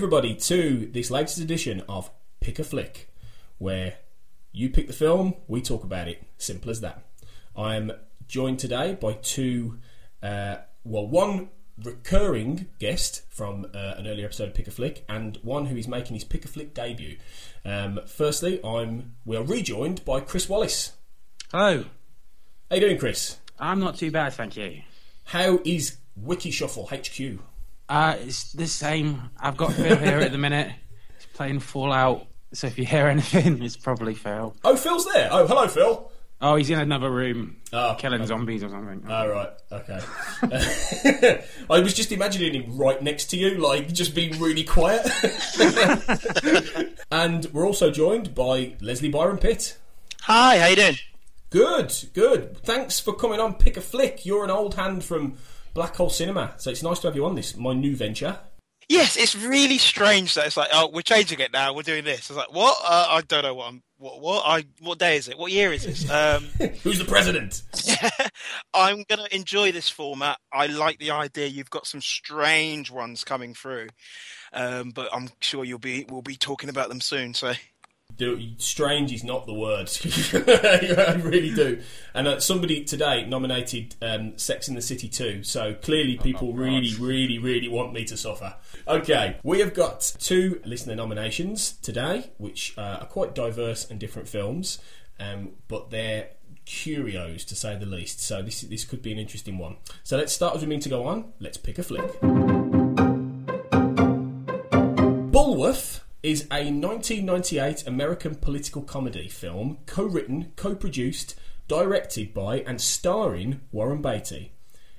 Everybody, to this latest edition of Pick a Flick, where you pick the film, we talk about it. Simple as that. I'm joined today by two, uh, well, one recurring guest from uh, an earlier episode of Pick a Flick, and one who is making his Pick a Flick debut. Um, firstly, I'm we are rejoined by Chris Wallace. Hello. How you doing, Chris? I'm not too bad, thank you. How is Wiki Shuffle HQ? Uh, it's the same. I've got Phil here at the minute. He's playing Fallout, so if you hear anything, it's probably Phil. Oh, Phil's there. Oh, hello, Phil. Oh, he's in another room, Oh, killing zombies or something. Oh, right, okay. I was just imagining him right next to you, like just being really quiet. and we're also joined by Leslie Byron Pitt. Hi, how you doing? Good, good. Thanks for coming on. Pick a flick. You're an old hand from Black Hole Cinema, so it's nice to have you on this, my new venture. Yes, it's really strange that it's like, oh, we're changing it now. We're doing this. I was like, what? Uh, I don't know what I'm. What? What? I. What day is it? What year is this? Um, Who's the president? I'm gonna enjoy this format. I like the idea. You've got some strange ones coming through, um, but I'm sure you'll be. We'll be talking about them soon. So. Do, strange is not the word. I really do. And uh, somebody today nominated um, Sex in the City 2, so clearly people really, really, really want me to suffer. Okay, we have got two listener nominations today, which uh, are quite diverse and different films, um, but they're curios to say the least. So this this could be an interesting one. So let's start as we mean to go on. Let's pick a flick. Bulworth is a 1998 American political comedy film co-written, co-produced, directed by and starring Warren Beatty.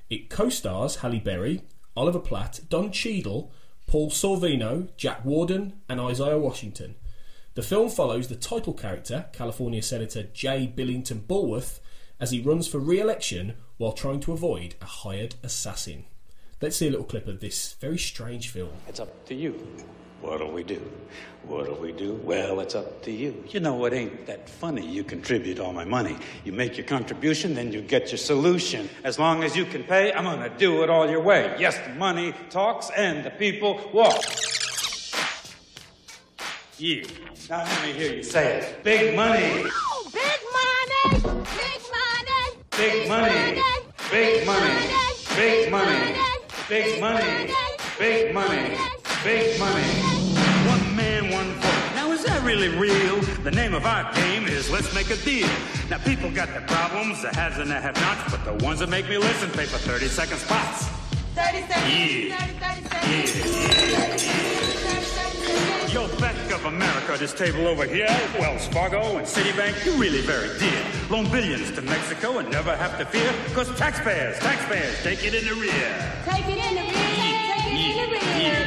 It co-stars Halle Berry, Oliver Platt, Don Cheadle, Paul Sorvino, Jack Warden, and Isaiah Washington. The film follows the title character, California Senator J. Billington Bulworth, as he runs for re-election while trying to avoid a hired assassin. Let's see a little clip of this very strange film. It's up to you. What'll we do? What'll we do? Well, it's up to you. You know, it ain't that funny. You contribute all my money. You make your contribution, then you get your solution. As long as you can pay, I'm gonna do it all your way. Yes, the money talks and the people walk. Yeah. Now let me hear you say it. Big money. Big money! Big money! Big money. Big money. Big money. Big money. Big money. Big money. One man, one vote. Now is that really real? The name of our game is Let's Make a Deal. Now people got their problems, the haves and the have-nots, but the ones that make me listen pay for 30 second spots. 30 seconds. Yeah. 30, 30 seconds. 30 seconds. Yo, Bank of America, this table over here, Wells Fargo and Citibank, you're really very dear. Loan billions to Mexico and never have to fear, cause taxpayers, taxpayers, take it in the rear. Take it in the rear. Take it in the rear. Take it in the rear.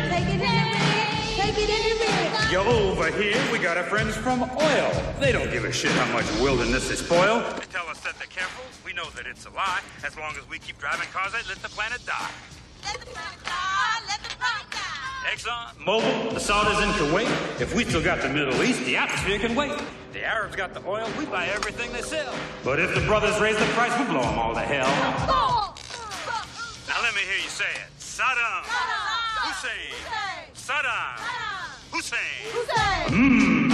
Yo, over here, we got our friends from oil. They don't give a shit how much wilderness they spoil. They tell us that they're careful. We know that it's a lie. As long as we keep driving cars that let the planet die. Let the planet die. Let the planet die. Exxon, Mobil, the Saudis in Kuwait. If we still got the Middle East, the atmosphere can wait. The Arabs got the oil, we buy everything they sell. But if the brothers raise the price, we blow them all to hell. Go. Now let me hear you say it. Saddam. Hussein. Saddam. Hussein.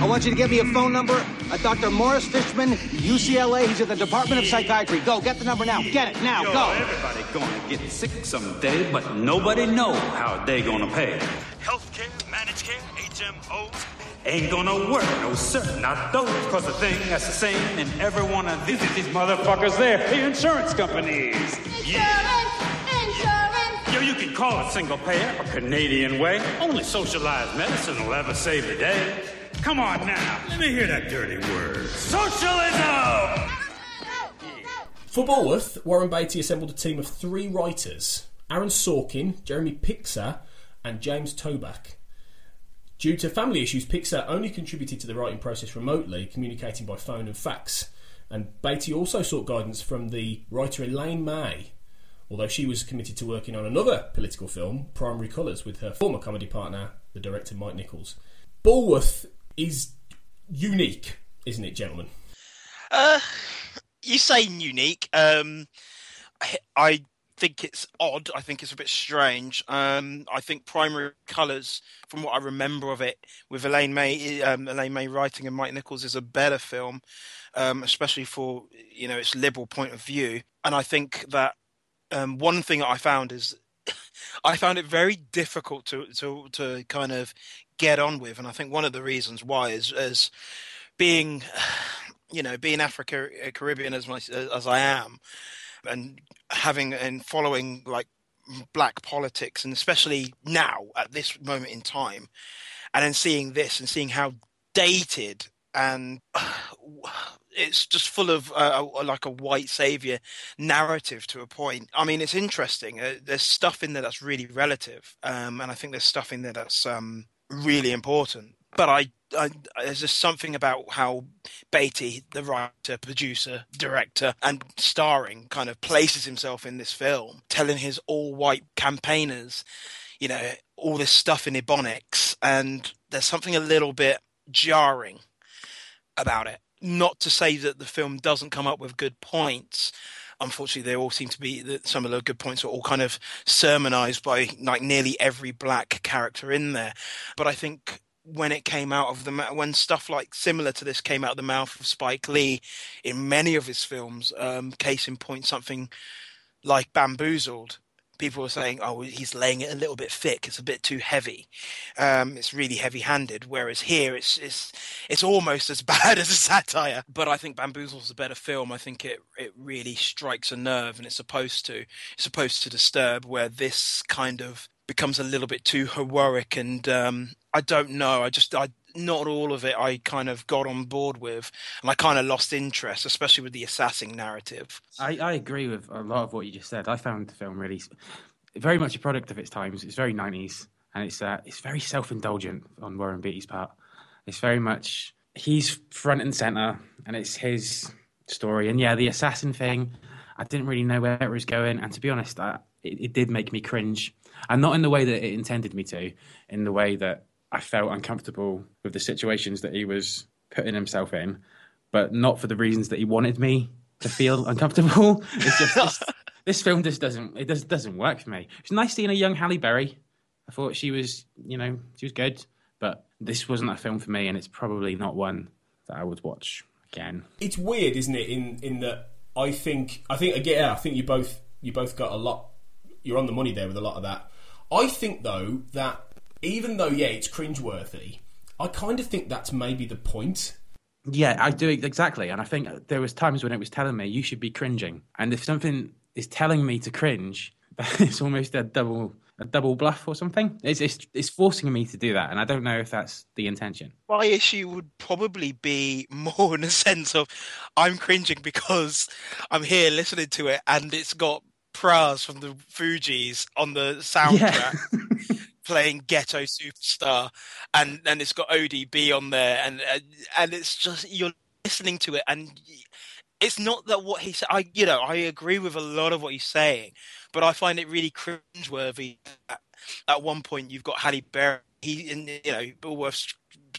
I want you to give me a phone number. Uh, Dr. Morris Fishman, UCLA. He's at the Department of Psychiatry. Go, get the number now. Get it now. Yo, Go. everybody gonna get sick someday, but nobody know how they gonna pay. Healthcare, managed care, HMOs ain't gonna work, no sir, not those. Cause the thing that's the same in every one of these, these motherfuckers there, the insurance companies. Insurance. Insurance. Yo, you can call it single payer a Canadian way. Only socialized medicine will ever save the day. Come on now, let me hear that dirty word. Socialism! For Bulworth, Warren Beatty assembled a team of three writers Aaron Sorkin, Jeremy Pikser, and James Toback. Due to family issues, Pikser only contributed to the writing process remotely, communicating by phone and fax. And Beatty also sought guidance from the writer Elaine May, although she was committed to working on another political film, Primary Colours, with her former comedy partner, the director Mike Nichols. Bulworth is unique, isn't it, gentlemen? Uh, you say unique. Um, I, think it's odd. I think it's a bit strange. Um, I think Primary Colours, from what I remember of it, with Elaine May, um, Elaine May writing and Mike Nichols, is a better film, um, especially for you know its liberal point of view. And I think that um, one thing I found is I found it very difficult to to to kind of get on with, and I think one of the reasons why is as being you know being Africa Caribbean as my, as I am, and having and following like black politics, and especially now at this moment in time, and then seeing this and seeing how dated and it's just full of uh, like a white savior narrative to a point. I mean, it's interesting. Uh, there's stuff in there that's really relative, um, and I think there's stuff in there that's um, really important. But I, I, there's just something about how Beatty, the writer, producer, director, and starring, kind of places himself in this film, telling his all-white campaigners, you know, all this stuff in Ebonics, and there's something a little bit jarring about it. Not to say that the film doesn't come up with good points. Unfortunately, they all seem to be that some of the good points are all kind of sermonized by like nearly every black character in there. But I think when it came out of the when stuff like similar to this came out of the mouth of Spike Lee in many of his films, um, case in point, something like Bamboozled. People were saying, "Oh, he's laying it a little bit thick. It's a bit too heavy. Um, it's really heavy-handed." Whereas here, it's it's it's almost as bad as a satire. But I think Bamboozled's a better film. I think it it really strikes a nerve, and it's supposed to it's supposed to disturb. Where this kind of becomes a little bit too heroic, and um, I don't know. I just I not all of it I kind of got on board with, and I kind of lost interest, especially with the assassin narrative. I, I agree with a lot of what you just said. I found the film really very much a product of its times. It's very nineties, and it's uh, it's very self indulgent on Warren Beatty's part. It's very much he's front and center, and it's his story. And yeah, the assassin thing, I didn't really know where it was going, and to be honest, I, it, it did make me cringe, and not in the way that it intended me to, in the way that I felt uncomfortable with the situations that he was putting himself in, but not for the reasons that he wanted me to feel uncomfortable. It's just this, this film just doesn't it just doesn't work for me. It's nice seeing a young Halle Berry. I thought she was, you know, she was good, but this wasn't a film for me, and it's probably not one that I would watch again. it's weird, isn't it? In in that I think I think again I think you both you both got a lot. You're on the money there with a lot of that. I think though that even though yeah it's cringeworthy, I kind of think that's maybe the point. Yeah, I do exactly, and I think there was times when it was telling me you should be cringing, and if something is telling me to cringe, it's almost a double a double bluff or something. It's it's it's forcing me to do that, and I don't know if that's the intention. My issue would probably be more in a sense of I'm cringing because I'm here listening to it and it's got Pras from the Fugees on the soundtrack. playing ghetto superstar, and and it's got ODB on there, and and, and it's just you're listening to it, and it's not that what he said. I you know I agree with a lot of what he's saying, but I find it really cringeworthy. At, at one point, you've got Halle Berry, he in you know Bulworth's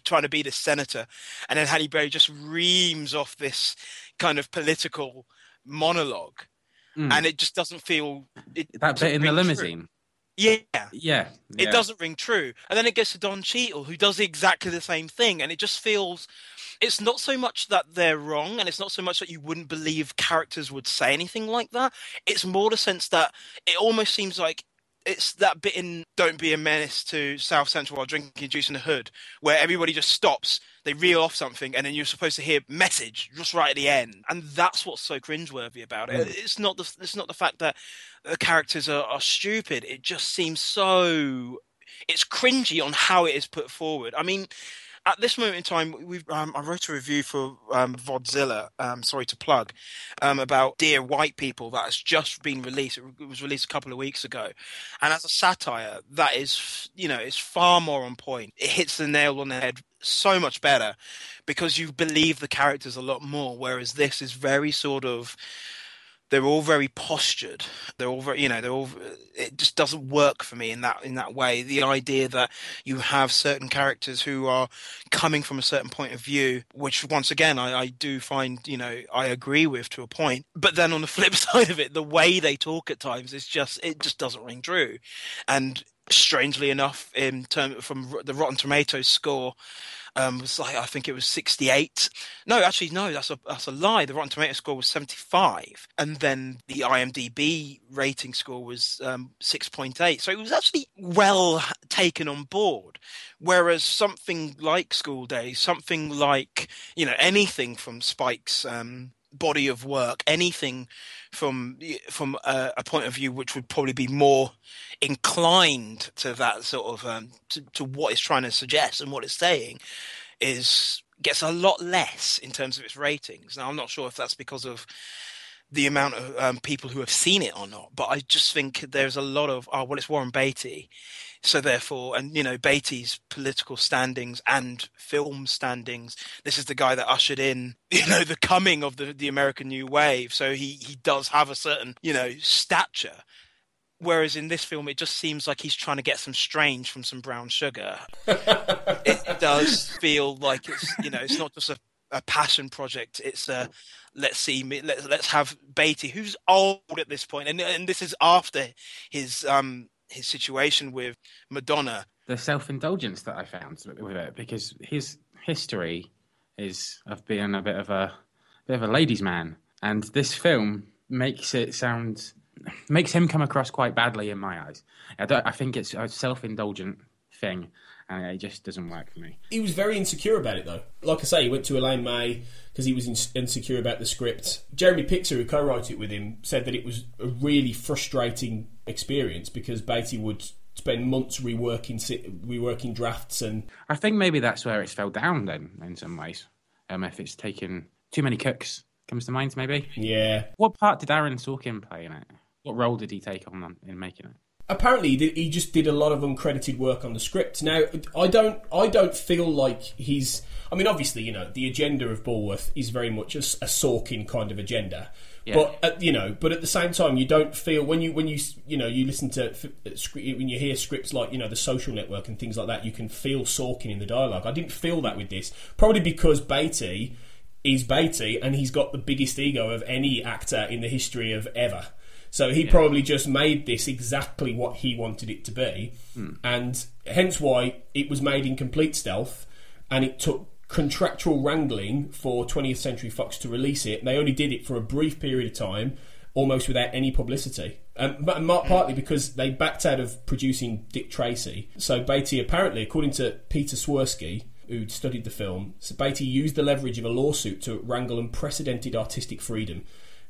trying to be the senator, and then Halle Berry just reams off this kind of political monologue, Mm. and it just doesn't feel it that doesn't bit in the true. limousine. Yeah, Yeah, it yeah. doesn't ring true. And then it gets to Don Cheadle, who does exactly the same thing, and it just feels. It's not so much that they're wrong, and it's not so much that you wouldn't believe characters would say anything like that. It's more the sense that it almost seems like it's that bit in Don't Be a Menace to South Central while drinking juice in the hood, where everybody just stops, they reel off something, and then you're supposed to hear message just right at the end, and that's what's so cringeworthy about it. Mm. It's not the it's not the fact that the characters are, are stupid. It just seems so it's cringy on how it is put forward. I mean, at this moment in time, we've um, I wrote a review for um, Vodzilla. Um, sorry to plug um, about Dear White People that has just been released. It was released a couple of weeks ago, and as a satire, that is you know it's far more on point. It hits the nail on the head so much better because you believe the characters a lot more. Whereas this is very sort of they're all very postured. They're all very, you know, they're all. It just doesn't work for me in that in that way. The idea that you have certain characters who are coming from a certain point of view, which once again I, I do find, you know, I agree with to a point. But then on the flip side of it, the way they talk at times is just it just doesn't ring true. And strangely enough, in term from the Rotten Tomatoes score, um, was like I think it was 68. No, actually, no, that's a that's a lie. The Rotten Tomato score was 75, and then the IMDb rating score was um, 6.8. So it was actually well taken on board. Whereas something like School Daze, something like you know anything from Spike's um, body of work, anything from from a, a point of view which would probably be more inclined to that sort of um, to, to what it's trying to suggest and what it's saying is gets a lot less in terms of its ratings. Now I'm not sure if that's because of the amount of um, people who have seen it or not, but I just think there's a lot of oh well it's Warren Beatty, so therefore and you know Beatty's political standings and film standings. This is the guy that ushered in you know the coming of the the American New Wave, so he he does have a certain you know stature. Whereas in this film, it just seems like he's trying to get some strange from some brown sugar. it does feel like it's you know it's not just a, a passion project. It's a let's see let's let's have Beatty, who's old at this point, and and this is after his um his situation with Madonna. the self indulgence that I found with it because his history is of being a bit of a bit of a ladies' man, and this film makes it sound makes him come across quite badly in my eyes. I, I think it's a self indulgent thing, and it just doesn't work for me. He was very insecure about it, though. Like I say, he went to Elaine May because he was in- insecure about the script. Jeremy Pikser, who co-wrote it with him, said that it was a really frustrating experience because Beatty would spend months reworking reworking drafts and I think maybe that's where it's fell down then in some ways. Um, if it's taken too many cooks comes to mind, maybe. yeah. What part did Aaron Sorkin play in it? What role did he take on in making it? Apparently he, did, he just did a lot of uncredited work on the script. Now, I don't, I don't feel like he's. I mean, obviously, you know, the agenda of Bulworth is very much a, a Sorkin kind of agenda. Yeah. But uh, you know, but at the same time, you don't feel when you when you you know you listen to uh, when you hear scripts like you know the Social Network and things like that, you can feel Sorkin in the dialogue. I didn't feel that with this, probably because Beatty is Beatty and he's got the biggest ego of any actor in the history of ever. So he probably just made this exactly what he wanted it to be, and hence why it was made in complete stealth, and it took contractual wrangling for 20th Century Fox to release it. They only did it for a brief period of time, almost without any publicity. Um, but partly because they backed out of producing Dick Tracy. So Beatty apparently, according to Peter Swirski, who'd studied the film, so Beatty used the leverage of a lawsuit to wrangle unprecedented artistic freedom,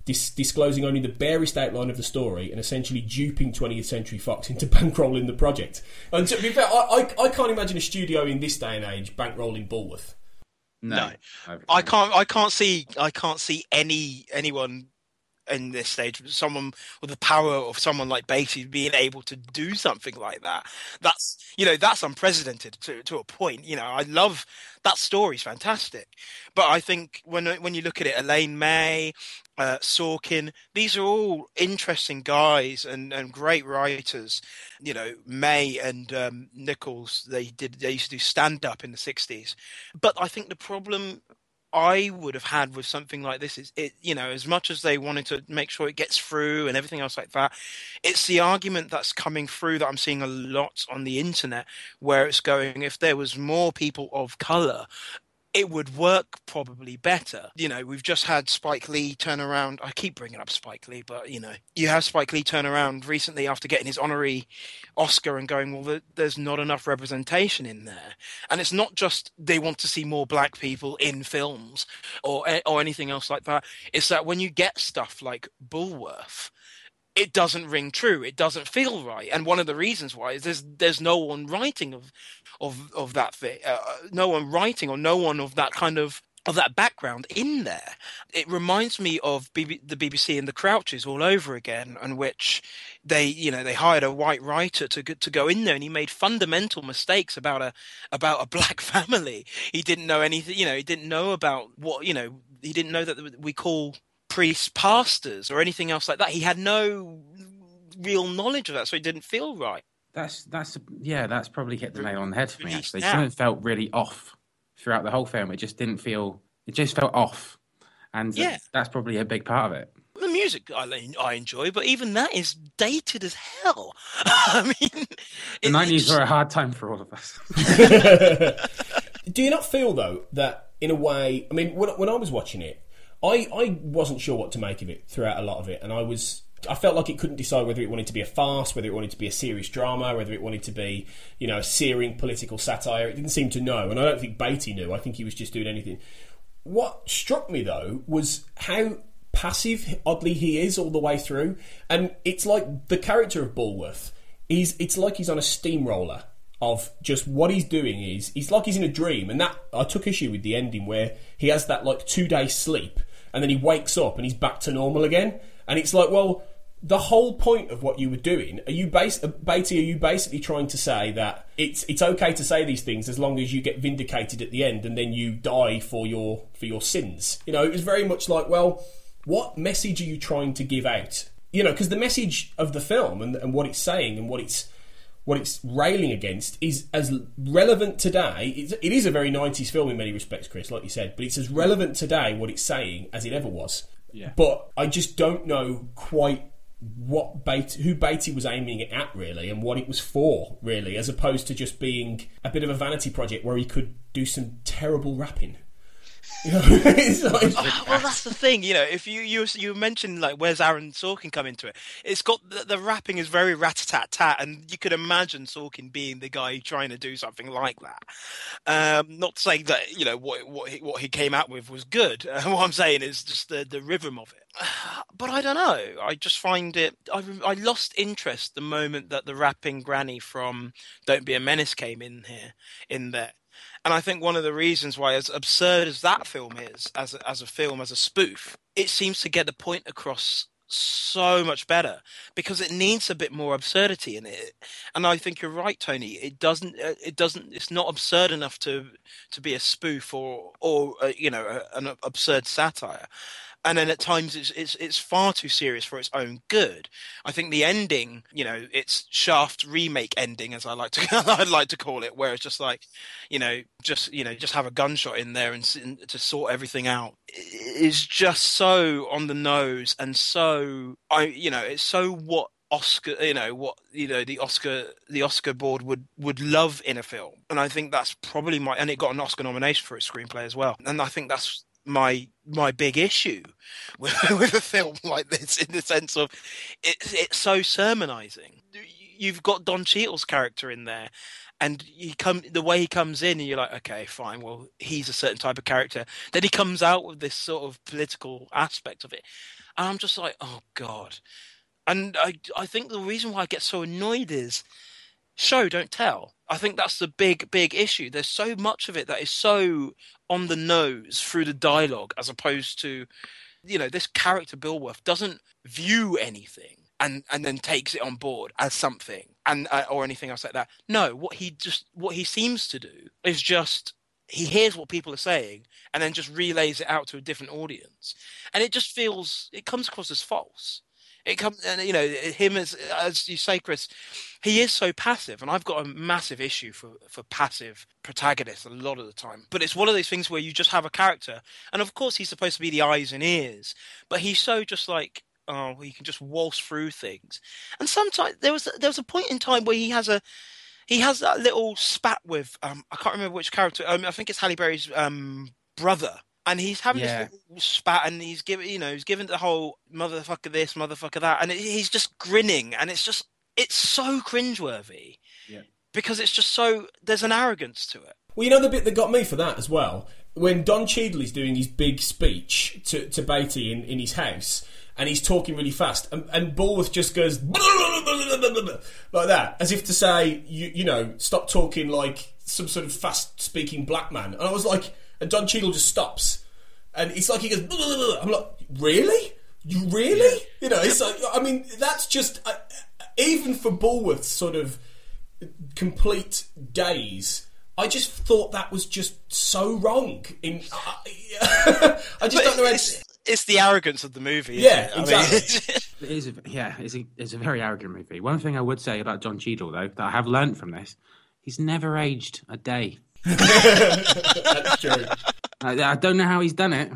dis- disclosing only the barest outline of the story and essentially duping 20th Century Fox into bankrolling the project. And to be fair, I, I, I can't imagine a studio in this day and age bankrolling Bulworth. No. I can't. I can't see. I can't see any anyone in this stage. Someone with the power of someone like Beatty being able to do something like that. That's you know that's unprecedented to to a point. You know, I love that story's fantastic, but I think when when you look at it, Elaine May, uh, Sorkin, these are all interesting guys and, and great writers. You know, May and um, Nichols, they did they used to do stand up in the '60s, but I think the problem I would have had with something like this is it, you know, as much as they wanted to make sure it gets through and everything else like that, it's the argument that's coming through that I'm seeing a lot on the internet where it's going, if there was more people of color, it would work probably better. You know, we've just had Spike Lee turn around. I keep bringing up Spike Lee, but you know, you have Spike Lee turn around recently after getting his honorary Oscar and going, well, there's not enough representation in there. And it's not just they want to see more black people in films or eh, or anything else like that. It's that when you get stuff like Bulworth, it doesn't ring true. It doesn't feel right. And one of the reasons why is there's there's no one writing of of of that thing, uh, no one writing or no one of that kind of of that background in there. It reminds me of the BBC and the Crouches all over again, in which they, you know, they hired a white writer to to go in there, and he made fundamental mistakes about a about a black family. He didn't know anything, you know, he didn't know about what, you know, he didn't know that we call priests pastors or anything else like that. He had no real knowledge of that, so it didn't feel right. That's that's yeah, that's probably hit the nail on the head for me. Actually, now. something felt really off throughout the whole film. It just didn't feel. It just felt off, and Yeah. that's probably a big part of it. The music I, I enjoy, but even that is dated as hell. I mean, The nineties it's- were a hard time for all of us. Do you not feel though that in a way? I mean, when, when I was watching it, I I wasn't sure what to make of it throughout a lot of it, and I was. I felt like it couldn't decide whether it wanted to be a farce, whether it wanted to be a serious drama, whether it wanted to be, you know, a searing political satire. It didn't seem to know, and I don't think Beatty knew. I think he was just doing anything. What struck me though was how passive, oddly, he is all the way through, and it's like the character of Bulworth. He's it's like he's on a steamroller of just what he's doing is he's like he's in a dream, and that I took issue with the ending where he has that like two day sleep, and then he wakes up and he's back to normal again, and it's like well. The whole point of what you were doing, are you base, uh, Beatty? Are you basically trying to say that it's it's okay to say these things as long as you get vindicated at the end, and then you die for your for your sins? You know, it was very much like, well, what message are you trying to give out? You know, because the message of the film and, and what it's saying and what it's what it's railing against is as relevant today. It's, it is a very 90s film in many respects, Chris, like you said, but it's as relevant today, what it's saying, as it ever was. Yeah. But I just don't know quite what Beatty, who Beatty was aiming it at, really, and what it was for, really, as opposed to just being a bit of a vanity project where he could do some terrible rapping. You know, it's well, that's the thing, you know. If you you you mentioned like where's Aaron Sorkin come into it? It's got the, the rapping is very rat tat tat, and you could imagine Sorkin being the guy trying to do something like that. Um, not saying that you know what what he, what he came out with was good. Uh, what I'm saying is just the the rhythm of it. But I don't know. I just find it. I I lost interest the moment that the rapping granny from Don't Be a Menace came in here in there. And I think one of the reasons why, as absurd as that film is, as a, as a film, as a spoof, it seems to get the point across so much better because it needs a bit more absurdity in it. And I think you're right, Tony. It doesn't. uh, It doesn't. It's not absurd enough to to be a spoof or or uh, you know a, an absurd satire. And then at times it's, it's it's far too serious for its own good. I think the ending, you know, it's Shaft remake ending, as I like to I like to call it, where it's just like, you know, just you know, just have a gunshot in there and, and to sort everything out. Is just so on the nose and so I, you know, it's so what Oscar, you know, what you know, the Oscar, the Oscar board would would love in a film, and I think that's probably my, and it got an Oscar nomination for its screenplay as well, and I think that's my my big issue with, with a film like this in the sense of it's it's so sermonizing. You've got Don Cheadle's character in there, and he come the way he comes in, and you're like, okay, fine. Well, he's a certain type of character. Then he comes out with this sort of political aspect of it, and I'm just like, oh god. And I I think the reason why I get so annoyed is show don't tell. I think that's the big big issue. There's so much of it that is so on the nose through the dialogue as opposed to you know, this character Bulworth doesn't view anything and and then takes it on board as something and uh, or anything else like that. No, what he just what he seems to do is just he hears what people are saying and then just relays it out to a different audience, and it just feels it comes across as false. It comes, and you know, him as as you say, Chris, he is so passive, and I've got a massive issue for for passive protagonists a lot of the time. But it's one of those things where you just have a character, and of course he's supposed to be the eyes and ears, but he's so just like oh, he can just waltz through things. And sometimes there was there was a point in time where he has a he has that little spat with um I can't remember which character. Um, I think it's Halle Berry's um brother. And he's having Yeah. this spat, and he's giving, you know, he's giving the whole motherfucker this, motherfucker that, and it, he's just grinning, and it's just, it's so cringeworthy Yeah. because it's just so there's an arrogance to it. Well, you know the bit that got me for that as well? When Don Cheadle's doing his big speech to, to Beatty in, in his house, and he's talking really fast, and, and Bulworth just goes like that, as if to say, you, you know, stop talking like some sort of fast speaking black man. And I was like, and Don Cheadle just stops, and it's like he goes, I'm like, really? You really? You know, it's like, I mean, that's just, uh, even for Bulworth's sort of complete days. I just thought that was just so wrong. In I, I just But don't know. How It's, it's the arrogance of the movie. isn't Yeah, it? I mean, exactly. It is, a, yeah, it's a, it's a very arrogant movie. One thing I would say about John Cheadle, though, that I have learned from this, he's never aged a day. That's true. I, I don't know how he's done it,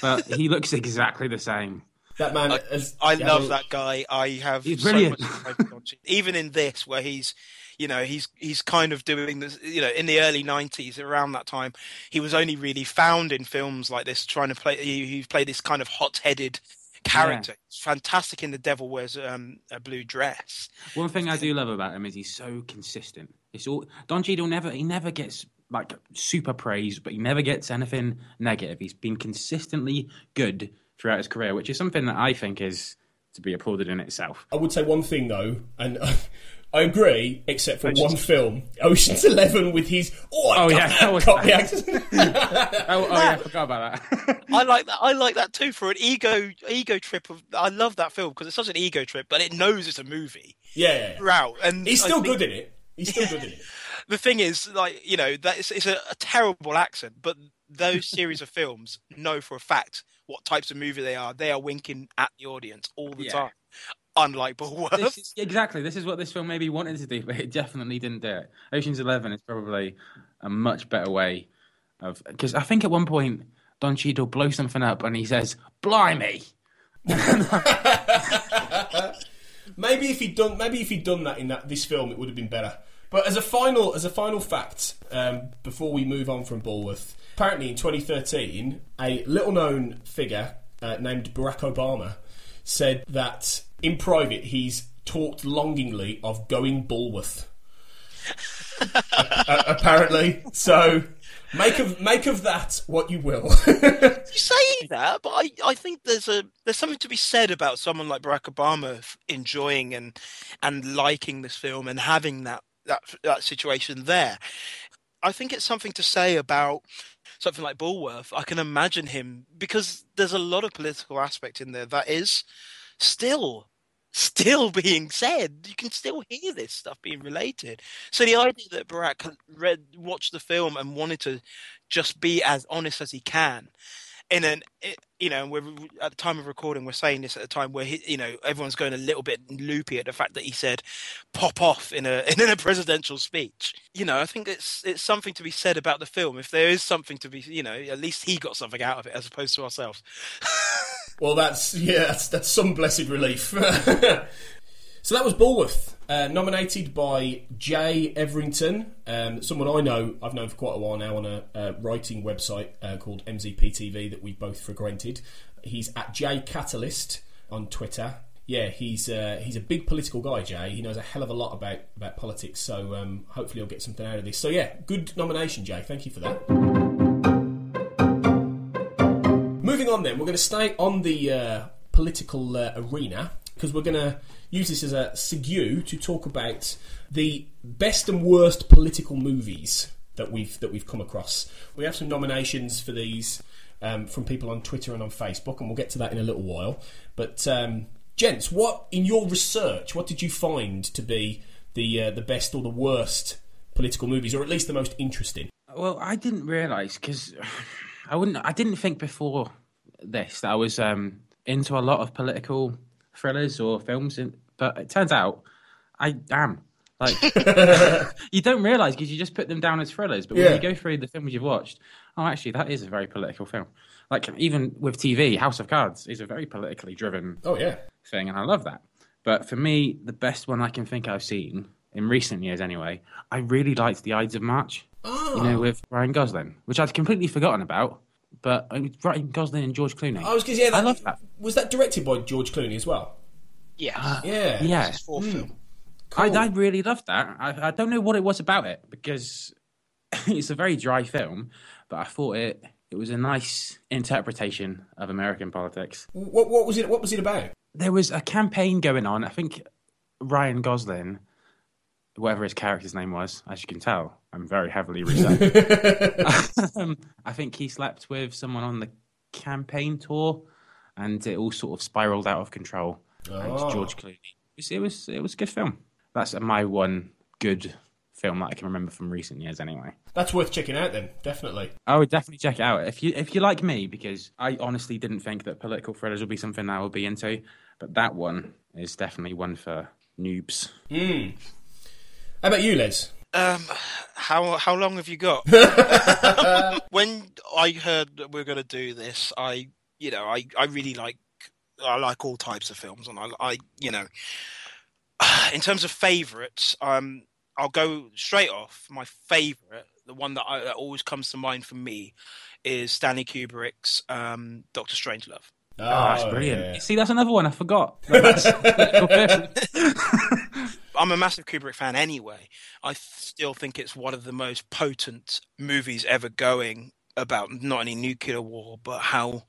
but he looks exactly the same. That man. has- I yeah, love well, that guy. I have He's so brilliant. much respect for Don even in this, where he's, you know, he's he's kind of doing this. You know, in the early '90s, around that time, he was only really found in films like this, trying to play. He, he played this kind of hot-headed character. It's fantastic in The Devil Wears um, a Blue Dress. One thing I do love about him is he's so consistent. It's all Don Cheadle never he never gets like super praise, but he never gets anything negative. He's been consistently good throughout his career, which is something that I think is to be applauded in itself. I would say one thing though, and I agree, except for one film, Ocean's Eleven, with his oh, I Oh, got yeah, that that was Cockney bad. accent. Oh, oh yeah, I forgot about that. I like that. I like that too for an ego ego trip. Of I love that film because it's such an ego trip, but it knows it's a movie yeah, yeah, yeah. throughout. And he's I still think- good in it. He's still good in it. The thing is, like you know, that it's, it's a, a terrible accent, but those series of films know for a fact what types of movie they are. They are winking at the audience all the Yeah. time. Unlike Bulworth, this is, exactly. This is what this film maybe wanted to do, but it definitely didn't do it. Ocean's Eleven is probably a much better way of because I think at one point Don Cheadle blows something up and he says, "Blimey." Maybe if he'd done, maybe if he'd done that in that this film, it would have been better. But as a final, as a final fact, um, before we move on from Bulworth, apparently in 2013, a little-known figure uh, named Barack Obama said that in private he's talked longingly of going Bulworth. uh, apparently, so make of make of that what you will. you say that, but I, I think there's a there's something to be said about someone like Barack Obama enjoying and and liking this film and having that that that situation there. I think it's something to say about something like Bulworth. I can imagine him because there's a lot of political aspect in there that is still still being said. You can still hear this stuff being related. So the idea that Barack read watched the film and wanted to just be as honest as he can in an you know we're at the time of recording we're saying this at a time where he, you know everyone's going a little bit loopy at the fact that he said pop off in a in a presidential speech. You know i think it's it's something to be said about the film. If there is something to be you know at least he got something out of it as opposed to ourselves. Well, that's yeah, that's, that's some blessed relief. so that was Bulworth, uh, nominated by Jay Everington, um, someone I know I've known for quite a while now on a, uh writing website uh, called MZPTV that we both frequented. He's at Jay Catalyst on Twitter. Yeah, he's uh, he's a big political guy, Jay. He knows a hell of a lot about about politics. So um, hopefully, he'll get something out of this. So yeah, good nomination, Jay. Thank you for that. Moving on, then, we're going to stay on the uh, political uh, arena because we're going to use this as a segue to talk about the best and worst political movies that we've that we've come across. We have some nominations for these um, from people on Twitter and on Facebook, and we'll get to that in a little while. But um, gents, what in your research, what did you find to be the uh, the best or the worst political movies, or at least the most interesting? Well, I didn't realise because I wouldn't. I didn't think before this that I was um, into a lot of political thrillers or films, and, but it turns out I am. Like you don't realise because you just put them down as thrillers, but when you go through the films you've watched, oh, actually, that is a very political film. Like even with TV, House of Cards is a very politically driven Oh yeah, thing, and I love that. But for me, the best one I can think I've seen in recent years, anyway, I really liked The Ides of March. Oh. You know, ah. with Ryan Gosling, which I'd completely forgotten about. But uh, Ryan Gosling and George Clooney. I was because yeah, that, I love that. Was that directed by George Clooney as well? Yeah. Yeah, Yeah, His fourth film. I, I really loved that. I, I don't know what it was about it because it's a very dry film, but I thought it it was a nice interpretation of American politics. What, what was it? What was it about? there was a campaign going on. I think Ryan Gosling, whatever his character's name was, as you can tell, I'm very heavily researched. um, I think he slept with someone on the campaign tour, and it all sort of spiraled out of control. And Oh. George Clooney. It was, it was it was a good film. That's my one good film that I can remember from recent years, anyway. That's worth checking out then, definitely. I would definitely check it out if you if you like me because I honestly didn't think that political thrillers would be something I would be into, but that one is definitely one for noobs. Mm. How about you, Les? Um, how how long have you got? when I heard that we are going to do this, I you know I, I really like I like all types of films, and I, I you know in terms of favourites, um, I'll go straight off. My favourite, the one that, I, that always comes to mind for me, is Stanley Kubrick's um, Doctor Strangelove. Oh, that's brilliant. yeah. See, that's another one I forgot. That's political film. I'm a massive Kubrick fan anyway. I still think it's one of the most potent movies ever going about not only nuclear war but how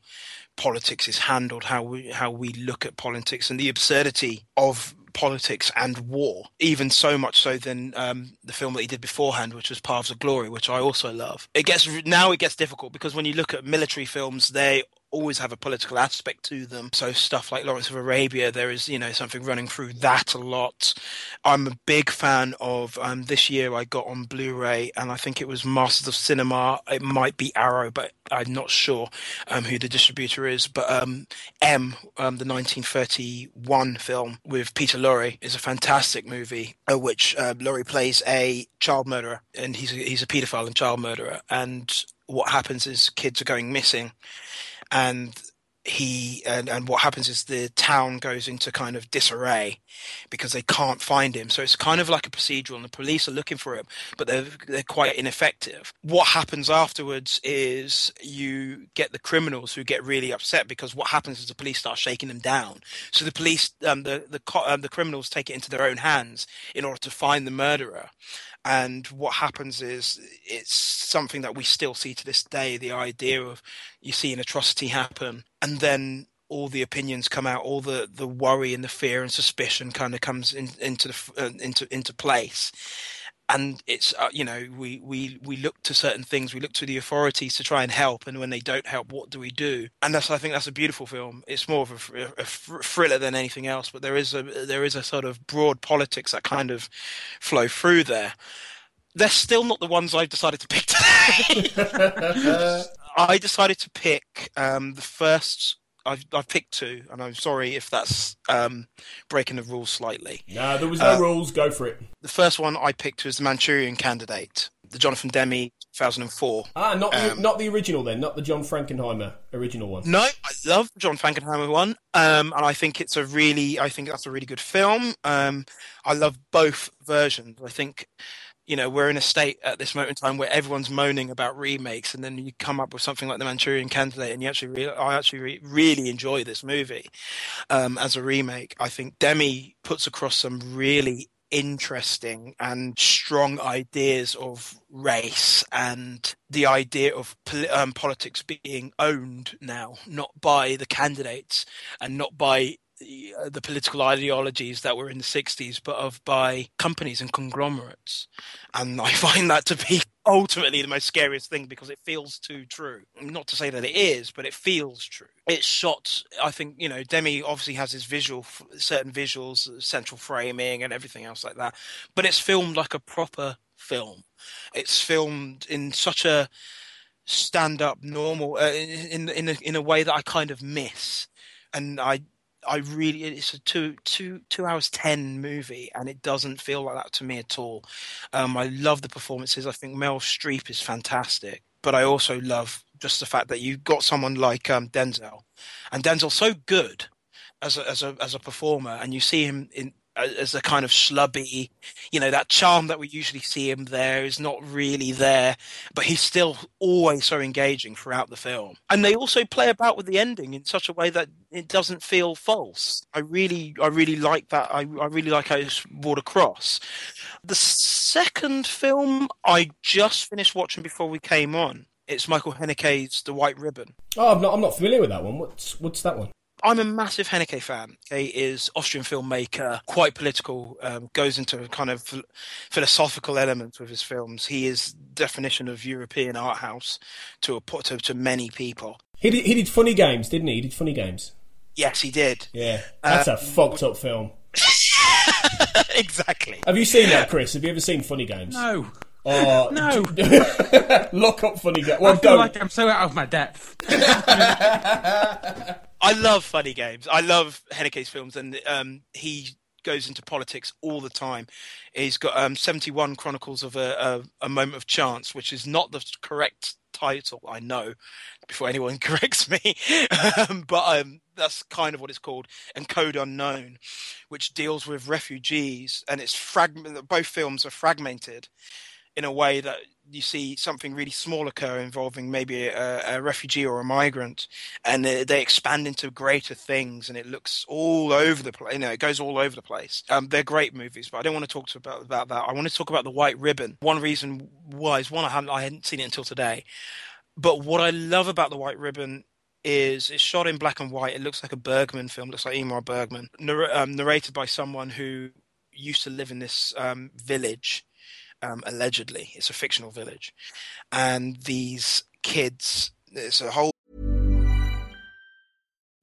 politics is handled, how we how we look at politics and the absurdity of politics and war. Even so much so than um, the film that he did beforehand, which was Paths of Glory, which I also love. It gets now it gets difficult because when you look at military films, they always have a political aspect to them. So stuff like Lawrence of Arabia, there is you know something running through that a lot. I'm a big fan of um, this year. I got on Blu-ray, and I think it was Masters of Cinema. It might be Arrow, but I'm not sure um, who the distributor is. But um, M, um, the 1931 film with Peter Lorre, is a fantastic movie, uh, which uh, Lorre plays a child murderer, and he's a, he's a paedophile and child murderer. And what happens is kids are going missing, and he and, and what happens is the town goes into kind of disarray because they can't find him. So it's kind of like a procedural, and the police are looking for him, but they're they're quite ineffective. What happens afterwards is you get the criminals who get really upset because what happens is the police start shaking them down. So the police, um, the the um, the criminals take it into their own hands in order to find the murderer. And what happens is it's something that we still see to this day. The idea of you see an atrocity happen, and then all the opinions come out, all the, the worry and the fear and suspicion kind of comes in, into the uh, into into place. And it's uh, you know we, we we look to certain things, we look to the authorities to try and help, and when they don't help, what do we do? And that's I think that's a beautiful film. It's more of a, thr- a thriller than anything else, but there is a there is a sort of broad politics that kind of flow through there. They're still not the ones I've decided to pick today. I decided to pick um, the first. I've, I've picked two, and I'm sorry if that's um, breaking the rules slightly. No, there was no Uh, rules. Go for it. The first one I picked was the Manchurian Candidate, the Jonathan Demme 2004. Ah, not the, Um, not the original then, not the John Frankenheimer original one. No, I love the John Frankenheimer one, um, and I think it's a really, I think that's a really good film. Um, I love both versions. I think, you know, we're in a state at this moment in time where everyone's moaning about remakes, and then you come up with something like the Manchurian Candidate, and you actually, re- I actually re- really enjoy this movie um, as a remake. I think Demme puts across some really interesting and strong ideas of race and the idea of um, politics being owned now, not by the candidates and not by the, uh, the political ideologies that were in the 60s, but of by companies and conglomerates. And I find that to be ultimately the most scariest thing because it feels too true. Not to say that it is, but it feels true. It's shot. I think you know Demme obviously has his visual, certain visuals, central framing, and everything else like that. But it's filmed like a proper film. It's filmed in such a stand-up, normal, uh, in in a, in a way that I kind of miss, and I I really it's a two two two hours ten movie, and it doesn't feel like that to me at all. Um, I love the performances. I think Meryl Streep is fantastic, but I also love just the fact that you got someone like um, Denzel, and Denzel's so good as a, as a as a performer, and you see him in as a kind of schlubby, you know, that charm that we usually see him there is not really there, but he's still always so engaging throughout the film. And they also play about with the ending in such a way that it doesn't feel false. I really, I really like that. I, I really like how it's brought across. The second film I just finished watching before we came on. It's Michael Haneke's The White Ribbon. Oh, I'm not. I'm not familiar with that one. What's what's that one? I'm a massive Haneke fan. He is Austrian filmmaker, quite political, um, goes into a kind of philosophical elements with his films. He is definition of European art house to a to, to many people. He did, he did funny games, didn't he? He did funny games. Yes, he did. Yeah, that's uh, a fucked up film. exactly. Have you seen that, Chris? Have you ever seen Funny Games? No. Oh, no! Look up funny games. Well, I feel don't. like I'm so out of my depth. I love funny games. I love Haneke's films, and um, he goes into politics all the time. He's got um, 71 Chronicles of a, a, a, Moment of Chance, which is not the correct title, I know, before anyone corrects me. um, but um, that's kind of what it's called, and Code Unknown, which deals with refugees, and it's fragment. Both films are fragmented in a way that you see something really small occur involving maybe a, a refugee or a migrant, and they, they, expand into greater things, and it looks all over the place. You know, it goes all over the place. Um, they're great movies, but I don't want to talk to about about that. I want to talk about the White Ribbon. One reason why is one I hadn't I hadn't seen it until today, but what I love about the White Ribbon is it's shot in black and white. It looks like a Bergman film. It looks like Ingmar Bergman, um, narrated by someone who used to live in this um, village um, allegedly. It's a fictional village. And these kids, there's a whole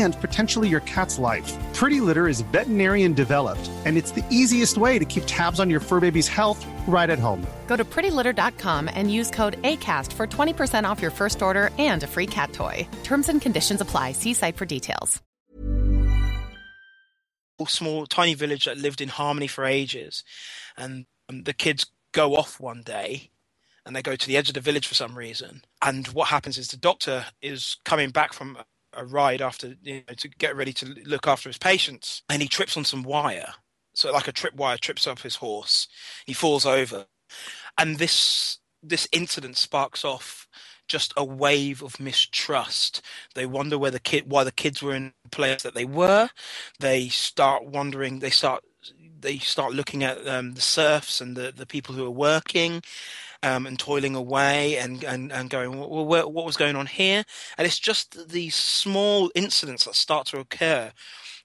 and potentially your cat's life. Pretty Litter is veterinarian developed, and it's the easiest way to keep tabs on your fur baby's health right at home. Go to prettylitter.com and use code ACAST for 20% off your first order and a free cat toy. Terms and conditions apply. See site for details. Small, tiny village that lived in harmony for ages, and the kids go off one day and they go to the edge of the village for some reason. And what happens is the doctor is coming back from a ride after you know, to get ready to look after his patients, and he trips on some wire. So like a trip wire trips up his horse. He falls over, and this this incident sparks off just a wave of mistrust. They wonder where the kid, why the kids were in the place that they were. They start wondering. They start they start looking at um, the serfs and the, the people who are working um, and toiling away and, and, and going, well, what, what was going on here? And it's just these small incidents that start to occur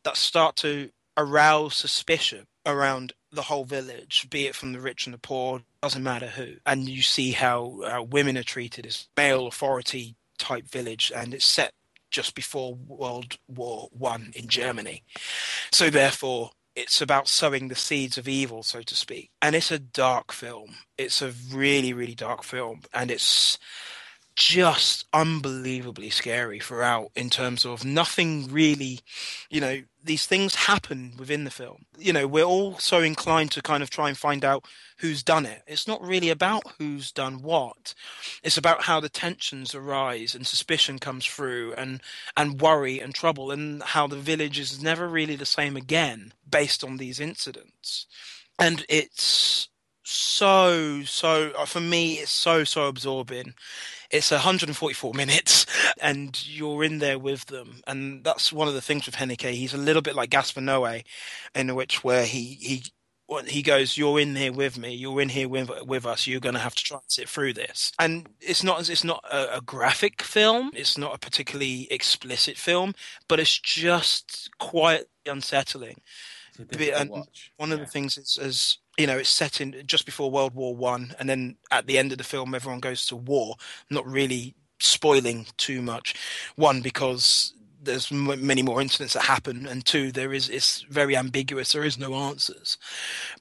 that start to arouse suspicion around the whole village, be it from the rich and the poor, doesn't matter who. And you see how, how women are treated as male authority type village, and it's set just before World War One in Germany. So therefore, it's about sowing the seeds of evil, so to speak. And it's a dark film. It's a really, really dark film, and it's just unbelievably scary throughout in terms of nothing really you know these things happen within the film. You know we're all so inclined to kind of try and find out who's done it. It's not really about who's done what. It's about how the tensions arise and suspicion comes through and and worry and trouble and how the village is never really the same again based on these incidents. And it's so so uh, for me it's so so absorbing it's 144 minutes and you're in there with them. And that's one of the things with Haneke he's a little bit like Gaspar Noé in which where he he he goes you're in here with me. You're in here with, with us. You're going to have to try and sit through this. And it's not it's not a, a graphic film. It's not a particularly explicit film but it's just quite unsettling and one of the things is, is you know it's set in just before World War One, and then at the end of the film, everyone goes to war. Not really spoiling too much. One because there's many more incidents that happen, and two, there is it's very ambiguous. There is no answers,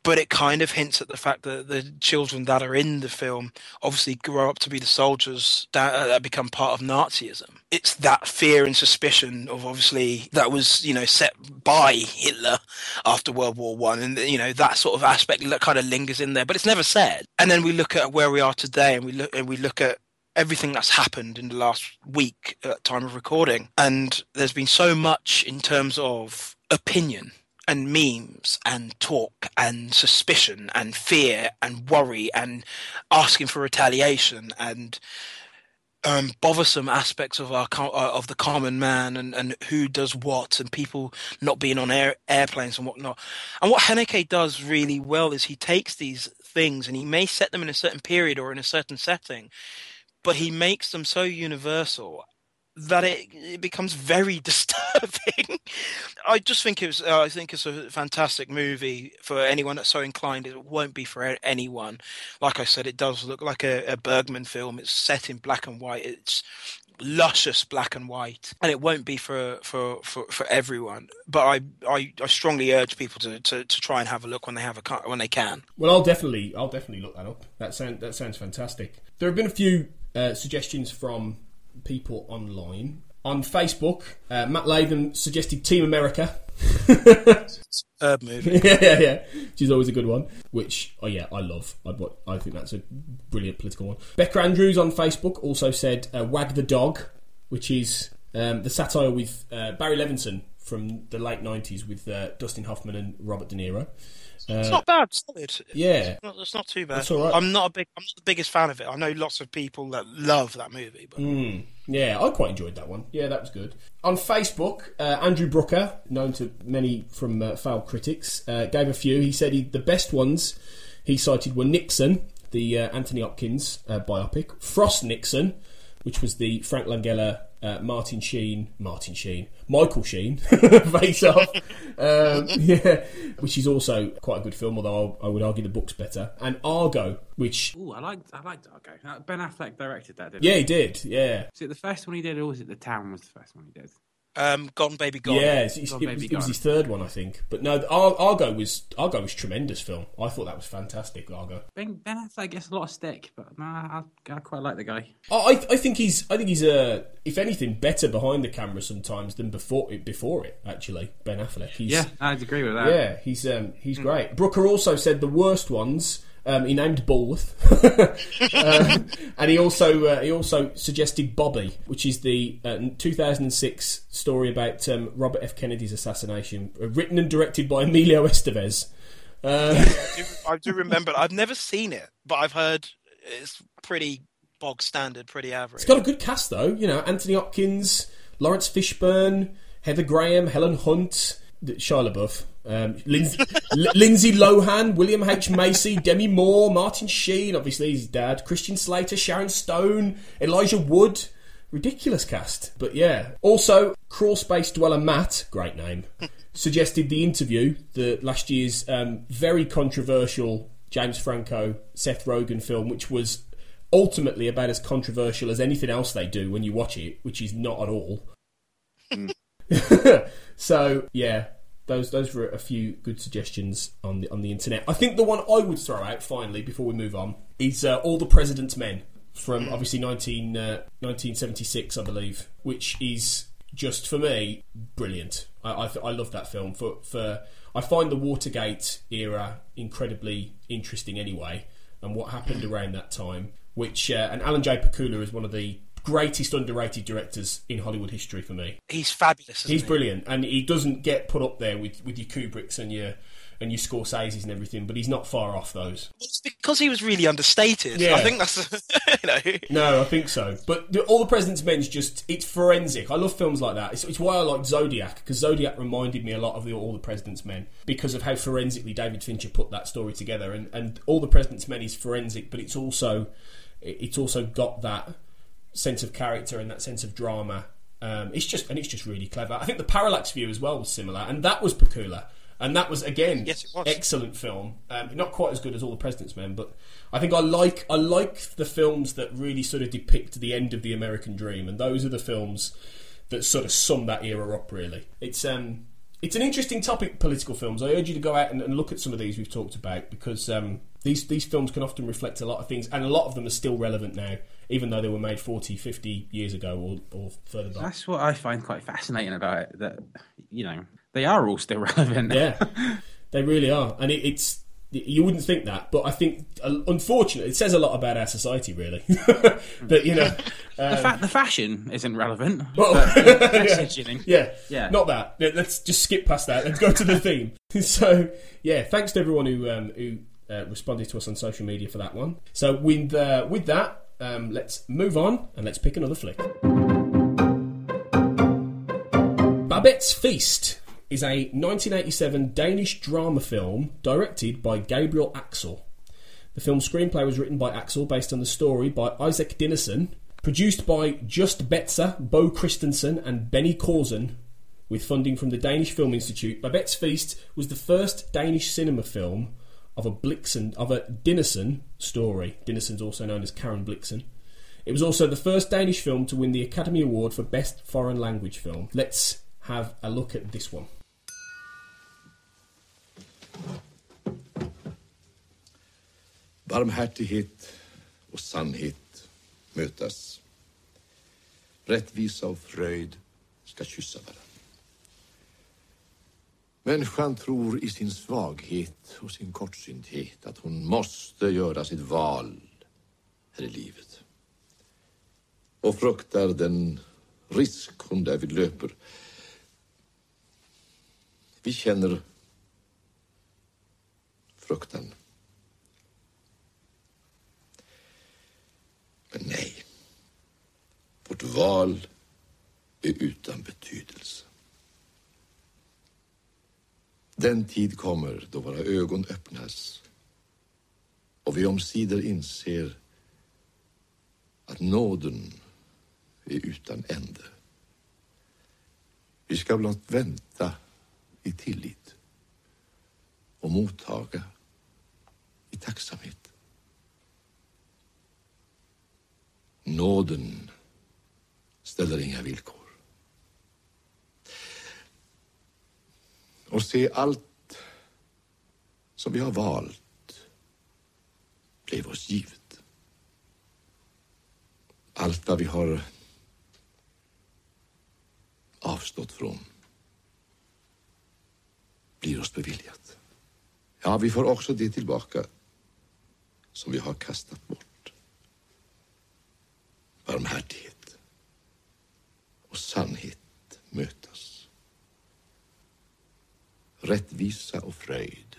but it kind of hints at the fact that the children that are in the film obviously grow up to be the soldiers that, uh, that become part of Nazism. It's that fear and suspicion of obviously that was you know set by Hitler after World War One, and you know that sort of aspect that kind of lingers in there, but it's never said. And then we look at where we are today, and we look and we look at everything that's happened in the last week at time of recording and there's been so much in terms of opinion and memes and talk and suspicion and fear and worry and asking for retaliation and um, bothersome aspects of our uh, of the common man and, and who does what and people not being on air, airplanes and whatnot. And what Haneke does really well is he takes these things and he may set them in a certain period or in a certain setting, but he makes them so universal that it, it becomes very disturbing. I just think it was. Uh, I think it's a fantastic movie for anyone that's so inclined. It won't be for anyone. Like I said, it does look like a, a Bergman film. It's set in black and white. It's luscious black and white, and it won't be for for for, for everyone. But I, I I strongly urge people to, to, to try and have a look when they have a when they can. Well, I'll definitely I'll definitely look that up. That sound that sounds fantastic. There have been a few uh, suggestions from people online. On Facebook, uh, Matt Latham suggested Team America. Superb movie. yeah, yeah, yeah. Which is always a good one. Which, oh yeah, I love. I, I think that's a brilliant political one. Becca Andrews on Facebook also said uh, Wag the Dog, which is um, the satire with uh, Barry Levinson from the late 90s with uh, Dustin Hoffman and Robert De Niro. It's not bad, solid. Yeah, It's not, it's not too bad. All right. I'm not a big. I'm not the biggest fan of it. I know lots of people that love that movie, but Mm, yeah, I quite enjoyed that one. Yeah, that was good. On Facebook, uh, Andrew Brooker, known to many from uh, Failed Critics, uh, gave a few. He said he, the best ones he cited were Nixon, the uh, Anthony Hopkins uh, biopic, Frost Nixon, which was the Frank Langella, uh, Martin Sheen, Martin Sheen, Michael Sheen face off. Um, yeah, which is also quite a good film, although I, I would argue the book's better. And Argo, which Ooh, I liked I liked Argo. Uh, Ben Affleck directed that, didn't yeah, he? he did. Yeah, Was it the first one he did, or was it The Town was the first one he did? Um, Gone Baby Gone. Yeah, it's, it's, Gone it, Baby was, it was his third one, I think. But no, Ar- Argo was Argo was tremendous film. I thought that was fantastic. Argo. Ben, ben Affleck gets a lot of stick, but nah, I, I quite like the guy. I, I I think he's I think he's uh, if anything better behind the camera sometimes than before it before it. Actually, Ben Affleck. He's, Yeah, I'd agree with that. yeah, he's um, he's great. Brooker also said the worst ones. Um, he named Bulworth, um, and he also uh, he also suggested Bobby, which is the uh, 2006 story about um, Robert F. Kennedy's assassination, uh, written and directed by Emilio Estevez. Uh, I do, I do remember. I've never seen it, but I've heard it's pretty bog standard, pretty average. It's got a good cast though. You know, Anthony Hopkins, Laurence Fishburne, Heather Graham, Helen Hunt, Shia LaBeouf, um, Lindsay, Lindsay Lohan, William H Macy, Demi Moore, Martin Sheen, obviously his dad, Christian Slater, Sharon Stone, Elijah Wood. Ridiculous cast, but yeah. Also, Crawl Space Dweller Matt, great name, suggested the interview, the last year's um, very controversial James Franco Seth Rogen film, which was ultimately about as controversial as anything else they do when you watch it, which is not at all. so yeah, those those were a few good suggestions on the on the internet. I think the one I would throw out finally before we move on is uh, All the President's Men from obviously 19, uh, 1976, I believe, which is just for me brilliant. I, I, I love that film for for I find the Watergate era incredibly interesting anyway, and what happened around that time. Which uh, and Alan J. Pakula is one of the greatest underrated directors in Hollywood history for me. He's fabulous. He's he? brilliant, and he doesn't get put up there with, with your Kubricks and your and your Scorseses and everything, but he's not far off those. It's because he was really understated. Yeah. I think that's you know. No, I think so. But the, all the President's Men's just it's forensic. I love films like that. It's, it's why I like Zodiac because Zodiac reminded me a lot of the, all the President's Men because of how forensically David Fincher put that story together. And and all the President's Men is forensic, but it's also it's also got that sense of character and that sense of drama. Um, it's just and it's just really clever. I think the Parallax View as well was similar, and that was Pakula. And that was again Yes, was. excellent film. Um, not quite as good as All the President's Men, but I think I like I like the films that really sort of depict the end of the American dream, and those are the films that sort of sum that era up. Really, it's um it's an interesting topic. Political films. I urge you to go out and, and look at some of these we've talked about because um, these these films can often reflect a lot of things, and a lot of them are still relevant now, even though they were made 40, 50 years ago or, or further back. That's what I find quite fascinating about it. That you know they are all still relevant. Yeah, they really are, and it, it's you wouldn't think that, but I think uh, unfortunately it says a lot about our society, really. but you know, the, um, fa- the fashion isn't relevant. well, the yeah, yeah, Yeah. not that. Let's just skip past that. Let's go to the theme. so, yeah, thanks to everyone who um, who uh, responded to us on social media for that one. So, with uh, with that, um, let's move on and let's pick another flick. Babette's Feast is a 1987 Danish drama film directed by Gabriel Axel. The film's screenplay was written by Axel based on the story by Isak Dinesen, produced by Just Betzer, Bo Christensen, and Benni Korzen, with funding from the Danish Film Institute. Babette's Feast was the first Danish cinema film of a Blixen of a Dinesen story. Dinesen's also known as Karen Blixen. It was also the first Danish film to win the Academy Award for Best Foreign Language Film. Let's have a look at this one. Barmhärtighet och sannhet mötas. Rättvisa och fröjd ska kyssa varandra. Människan tror i sin svaghet och sin kortsynthet att hon måste göra sitt val här i livet. Och fruktar den risk hon därvid löper. Vi känner fruktan. Men nej. Vårt val är utan betydelse. Den tid kommer då våra ögon öppnas och vi omsider inser att nåden är utan ände. Vi ska blott vänta i tillit och mottaga i tacksamhet. Nåden ställer inga villkor. Och se allt som vi har valt blev oss givet. Allt vad vi har avstått från blir oss beviljat. Ja, vi får också det tillbaka som vi har kastat bort. Barmhärtighet och sannhet mötas. Rättvisa och fröjd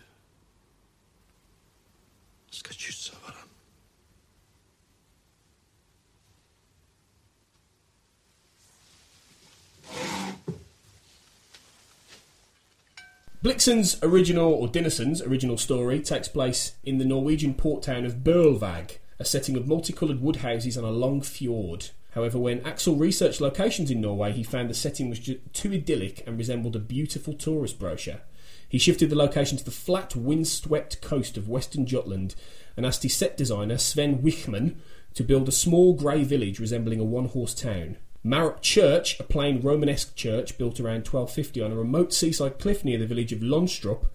ska kyssa. Blixen's original, or Dinesen's original story, takes place in the Norwegian port town of Berlevåg, a setting of multicoloured wood houses on a long fjord. However, when Axel researched locations in Norway, he found the setting was too idyllic and resembled a beautiful tourist brochure. He shifted the location to the flat, windswept coast of western Jutland and asked his set designer, Sven Wichmann, to build a small grey village resembling a one horse town. Mårup Church, a plain Romanesque church built around 1250 on a remote seaside cliff near the village of Lønstrup,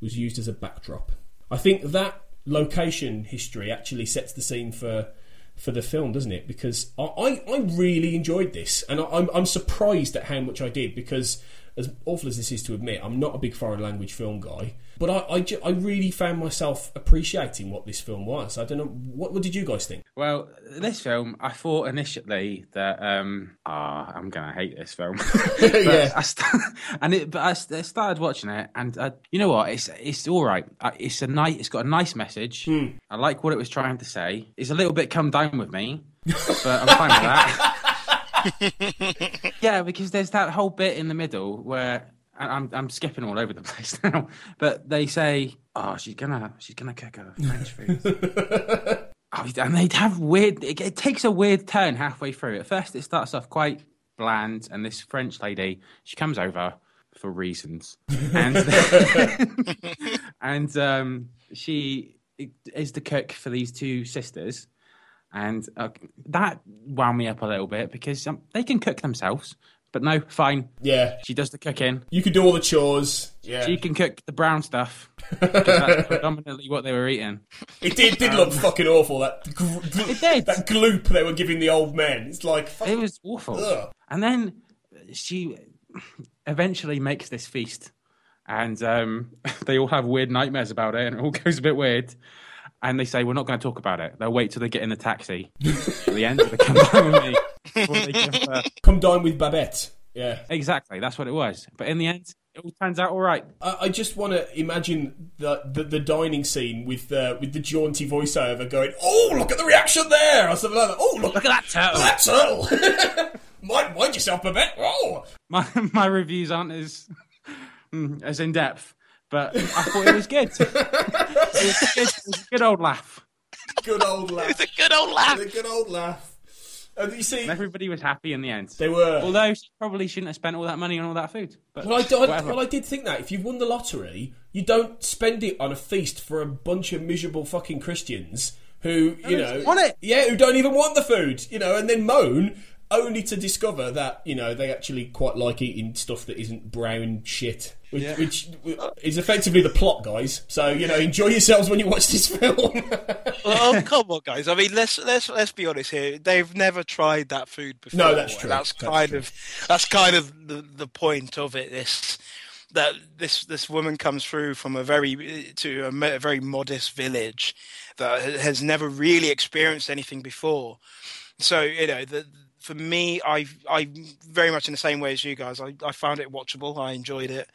was used as a backdrop. I think that location history actually sets the scene for for the film, doesn't it? Because I, I, I really enjoyed this, and I, I'm, I'm surprised at how much I did. Because as awful as this is to admit, I'm not a big foreign language film guy, but I, I, ju- I really found myself appreciating what this film was. I don't know what what did you guys think? Well, this film, I thought initially that um, ah, I'm gonna hate this film. Yeah. I st- and it, but I, st- I started watching it, and uh, you know what? It's it's all right. It's a nice. It's got a nice message. Hmm. I like what it was trying to say. It's a little bit come down with me, but I'm fine with that. yeah, because there's that whole bit in the middle where and I'm I'm skipping all over the place now, but they say, "Oh, she's gonna she's gonna cook her French food." Oh, and they'd have weird. It, it takes a weird turn halfway through. At first, it starts off quite bland, and this French lady she comes over for reasons, and and um, she is the cook for these two sisters, and uh, that wound me up a little bit because um, they can cook themselves. But no, fine. Yeah, she does the cooking. You could do all the chores. Yeah, She can cook the brown stuff. that's predominantly what they were eating. It did, did Um, look fucking awful. That gl- It did. that gloop they were giving the old men. It's like fuck- It was awful. Ugh. And then she eventually makes this feast, and um, they all have weird nightmares about it, and it all goes a bit weird. And they say, We're not going to talk about it. They'll wait till they get in the taxi. At the end, they come down with me. give Come dine with Babette. Yeah. Exactly. That's what it was. But in the end, it all turns out all right. I, I just want to imagine the, the the dining scene with uh, with the jaunty voiceover going, "Oh, look at the reaction there," or something like that. Oh, look, Look at that turtle. that turtle. mind, mind yourself, Babette. Oh, My, my reviews aren't as, mm, as in depth, but I thought it was good. it, was good. It a good old laugh. good old laugh. It's a good old laugh. A good old laugh. And you see, everybody was happy in the end. they were. Although she probably shouldn't have spent all that money on all that food. But Well, I, did, well, I did think that if you've won the lottery, you don't spend it on a feast for a bunch of miserable fucking Christians who, you know, want it. yeah, who don't even want the food, you know, and then moan only to discover that you know they actually quite like eating stuff that isn't brown shit, which, which is effectively the plot, guys. So you know, enjoy yourselves when you watch this film. oh come on, guys! I mean, let's let's let's be honest here. They've never tried that food before. No, that's true. That's That's kind true. of that's kind of the the point of it. This that this this woman comes through from a very to a, a very modest village that has never really experienced anything before. So you know, the, for me, I I very much in the same way as you guys. I, I found it watchable. I enjoyed it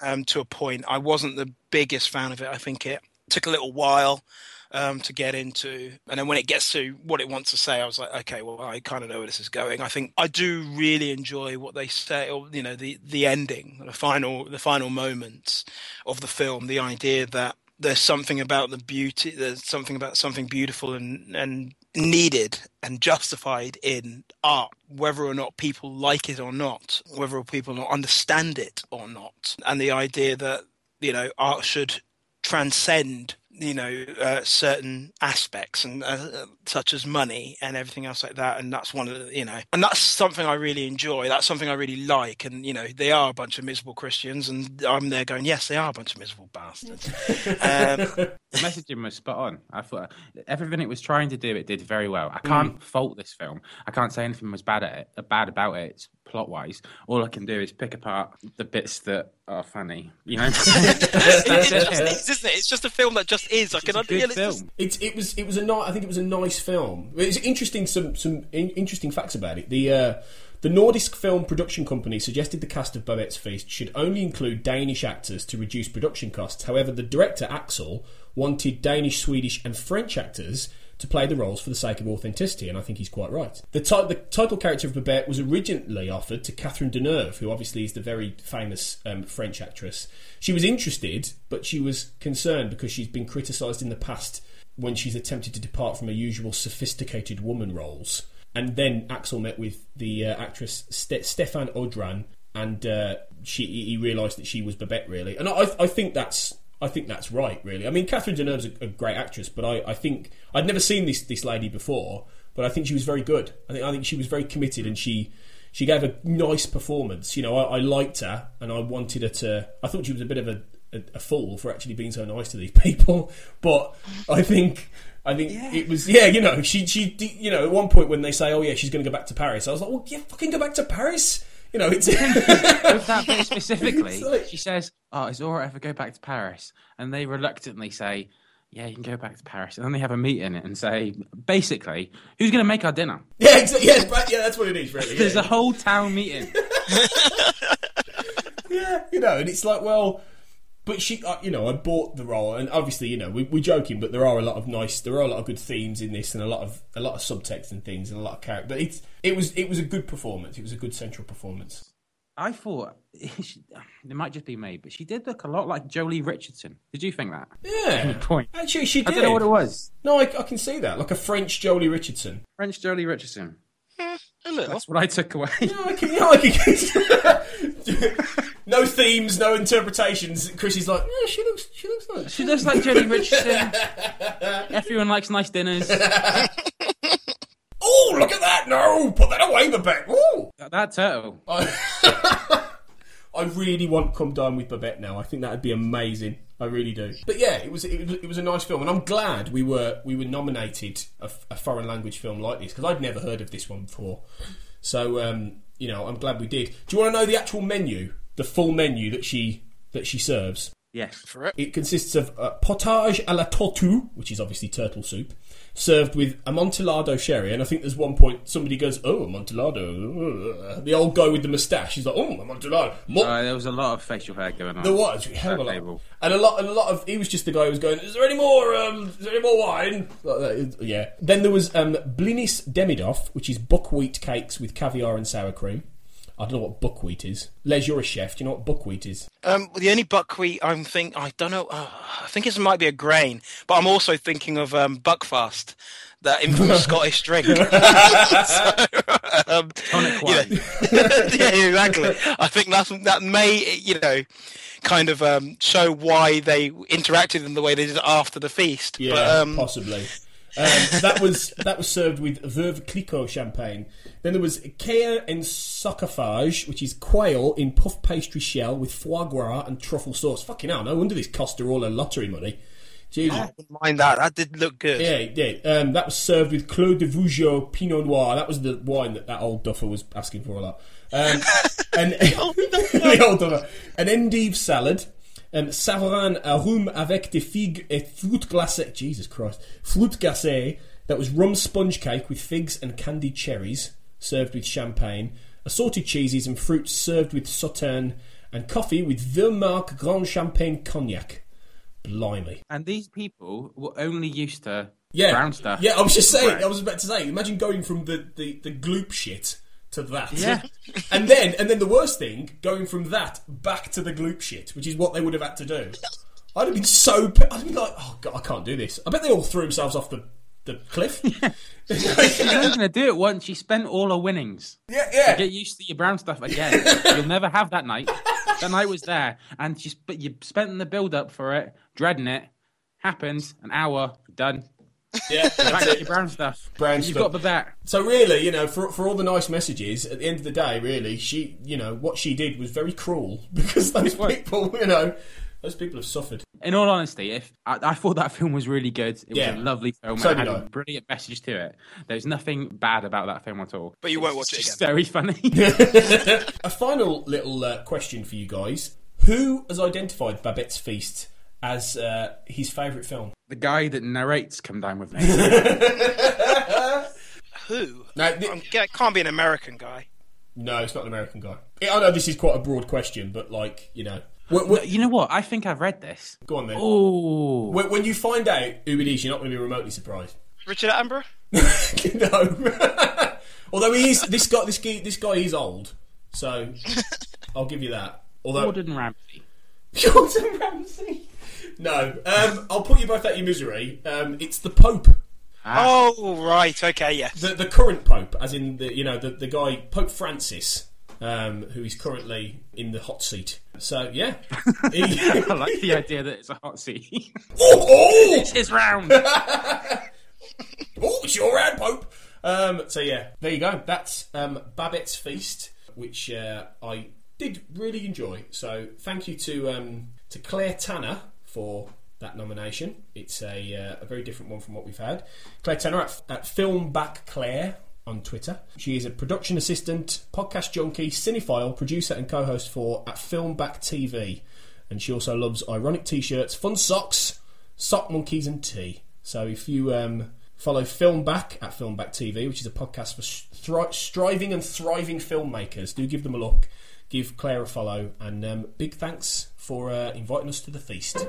um, to a point. I wasn't the biggest fan of it. I think it took a little while um, to get into, and then when it gets to what it wants to say, I was like, okay, well, I kind of know where this is going. I think I do really enjoy what they say, or you know, the the ending, the final the final moments of the film. The idea that there's something about the beauty, there's something about something beautiful and and needed and justified in art, whether or not people like it or not, whether people understand it or not, and the idea that you know art should transcend you know uh, certain aspects and uh, such as money and everything else like that and that's one of the you know and that's something i really enjoy that's something i really like and you know they are a bunch of miserable christians and i'm there going yes they are a bunch of miserable bastards um, the messaging was spot on. I thought everything it was trying to do, it did very well. I can't fault this film. I can't say anything was bad at it, bad about it, plot wise. All I can do is pick apart the bits that are funny. You know, it That's just it. is, isn't it? It's just a film that just is. I can a under- good yeah, it's just- film. It's it was it was a ni- I think it was a nice film. It's interesting some some in, interesting facts about it. The uh, the Nordisk Film Production Company suggested the cast of Babette's Feast should only include Danish actors to reduce production costs. However, the director Axel wanted Danish, Swedish, and French actors to play the roles for the sake of authenticity, and I think he's quite right. The, ti- the title character of Babette was originally offered to Catherine Deneuve, who obviously is the very famous um, French actress. She was interested, but she was concerned because she's been criticised in the past when she's attempted to depart from her usual sophisticated woman roles. And then Axel met with the uh, actress Ste- Stéphane Audran, and uh, she he realised that she was Babette really, and I I think that's I think that's right. Really, I mean, Catherine Deneuve's a, a great actress, but I, I think I'd never seen this this lady before, but I think she was very good. I think I think she was very committed, and she she gave a nice performance. You know, I, I liked her, and I wanted her to. I thought she was a bit of a, a, a fool for actually being so nice to these people, but I think. I think it was yeah, you know, she she you know, at one point when they say, "Oh yeah, she's going to go back to Paris," I was like, "Well, yeah, fucking go back to Paris." You know, it's With that bit specifically, like- she says, "Oh, is Aura ever go back to Paris?" And they reluctantly say, "Yeah, you can go back to Paris." And then they have a meeting and say, basically, "Who's going to make our dinner?" yeah, exactly, yeah, yeah, that's what it is, really. There's yeah. a whole town meeting. yeah, you know, and it's like, well, but she, uh, you know, I bought the role, and obviously, you know, we, we're joking, but there are a lot of nice, there are a lot of good themes in this, and a lot of a lot of subtext and things, and a lot of character. But it's it was it was a good performance. It was a good central performance. I thought she, it might just be me, but she did look a lot like Joely Richardson. Did you think that? Yeah, point? actually, she did. I don't know what it was. No, I, I can see that, like a French Joely Richardson. French Joely Richardson. Mm, a little. That's what I took away. No, I can, yeah, I can. no themes, no interpretations. Chris is like, yeah, she looks, she looks like. She looks like Joely Richardson. Everyone likes nice dinners. Oh, look at that! No, put that away, Babette. Ooh. That turtle. I, I really want to Come Dine with Babette now. I think that'd be amazing. I really do. But yeah, it was it was, it was a nice film, and I'm glad we were we were nominated a, a foreign language film like this because I'd never heard of this one before. So um, you know, I'm glad we did. Do you want to know the actual menu, the full menu that she that she serves? Yes. For it. It consists of uh, potage à la tortue, which is obviously turtle soup, served with amontillado sherry. And I think there's one point somebody goes, "Oh, amontillado." The old guy with the moustache he's like, "Oh, amontillado." Mo- Uh, there was a lot of facial hair going on. there was hell of a lot, and a lot, and a lot of. He was just the guy who was going. Is there any more? Um, is there any more wine? Like yeah. Then there was um, blinis Demidoff, which is buckwheat cakes with caviar and sour cream. I don't know what buckwheat is. Les, you're a chef. Do you know what buckwheat is? Um, the only buckwheat I'm think I don't know. Uh, I think it might be a grain, but I'm also thinking of um, buckfast, that infamous Scottish drink. So, um, Tonic you know- wine. yeah, exactly. I think that's that may you know kind of um, show why they interacted in the way they did after the feast. Yeah, but, um, possibly. Um, that was that was served with Veuve Clicquot champagne. Then there was cailles en sarcophage, which is quail in puff pastry shell with foie gras and truffle sauce. Fucking hell, no wonder this cost her all her lottery money. Jesus. I wouldn't mind that. That did look good. Yeah, yeah. Um, that was served with Clos de Vougeot Pinot Noir. That was the wine that that old duffer was asking for a lot. Um, and the old duffer. An endive salad. Um, Savarin à rhum avec des figues et fruit glacé. Jesus Christ. Fruit glacé. That was rum sponge cake with figs and candied cherries, served with champagne. Assorted cheeses and fruits served with sauterne. And coffee with Vieux Marc Grand Champagne Cognac. Blimey. And these people were only used to Yeah, brown stuff. Yeah, I was just saying. I was about to say. Imagine going from the, the, the gloop shit to that. Yeah. and then and then the worst thing, going from that back to the gloop shit, which is what they would have had to do. I'd have been so. I'd have been like, oh god, I can't do this. I bet they all threw themselves off the the cliff. She's only going to do it once. She spent all her winnings. yeah, yeah. Get used to your brown stuff again. You'll never have that night. That night was there, and she's but you spent the build up for it, dreading it. Happens an hour done. yeah. Back to your brown stuff. Brown You've stuff. got Babette. So really, you know, for for all the nice messages, at the end of the day, really, she, you know, what she did was very cruel because those people, you know, those people have suffered. In all honesty, if I, I thought that film was really good, it Yeah. was a lovely film. So it had I. a brilliant message to it. There's nothing bad about that film at all. But you won't It's watch it just again. Very funny. A final little uh, question for you guys: Who has identified Babette's Feast as uh, his favourite film? the guy that narrates "Come Down with Me." Who? No, th- yeah, it can't be an American guy. no, it's not an American guy. I know this is quite a broad question, but like you know, when, when- you know what? I think I've read this. go on then. Oh, When, when you find out who it is, you're not going to be remotely surprised. Richard Attenborough. no. Although he is this guy, this guy, this guy is old, so I'll give you that. Although Gordon Ramsay. Gordon Ramsay. No, um, I'll put you both out your misery. Um, it's the Pope, Oh right, okay, yes. the the current Pope, as in the you know the the guy Pope Francis. Um, who is currently in the hot seat. So yeah, He- I like the idea that it's a hot seat. oh, oh! it's his round. Oh, it's your round, Pope. Um, so yeah, there you go. That's um, Babette's Feast, which uh, I did really enjoy. So thank you to um, to Claire Tanner for that nomination. It's a uh, a very different one from what we've had. Claire Tanner at, at Film Back Claire on Twitter. She is a production assistant, podcast junkie, cinephile, producer, and co-host for at Film Back TV. And she also loves ironic t-shirts, fun socks, sock monkeys, and tea. So if you um, follow Film Back at Film Back TV, which is a podcast for stri- striving and thriving filmmakers, do give them a look. Give Claire a follow, and um, big thanks for uh, inviting us to the feast.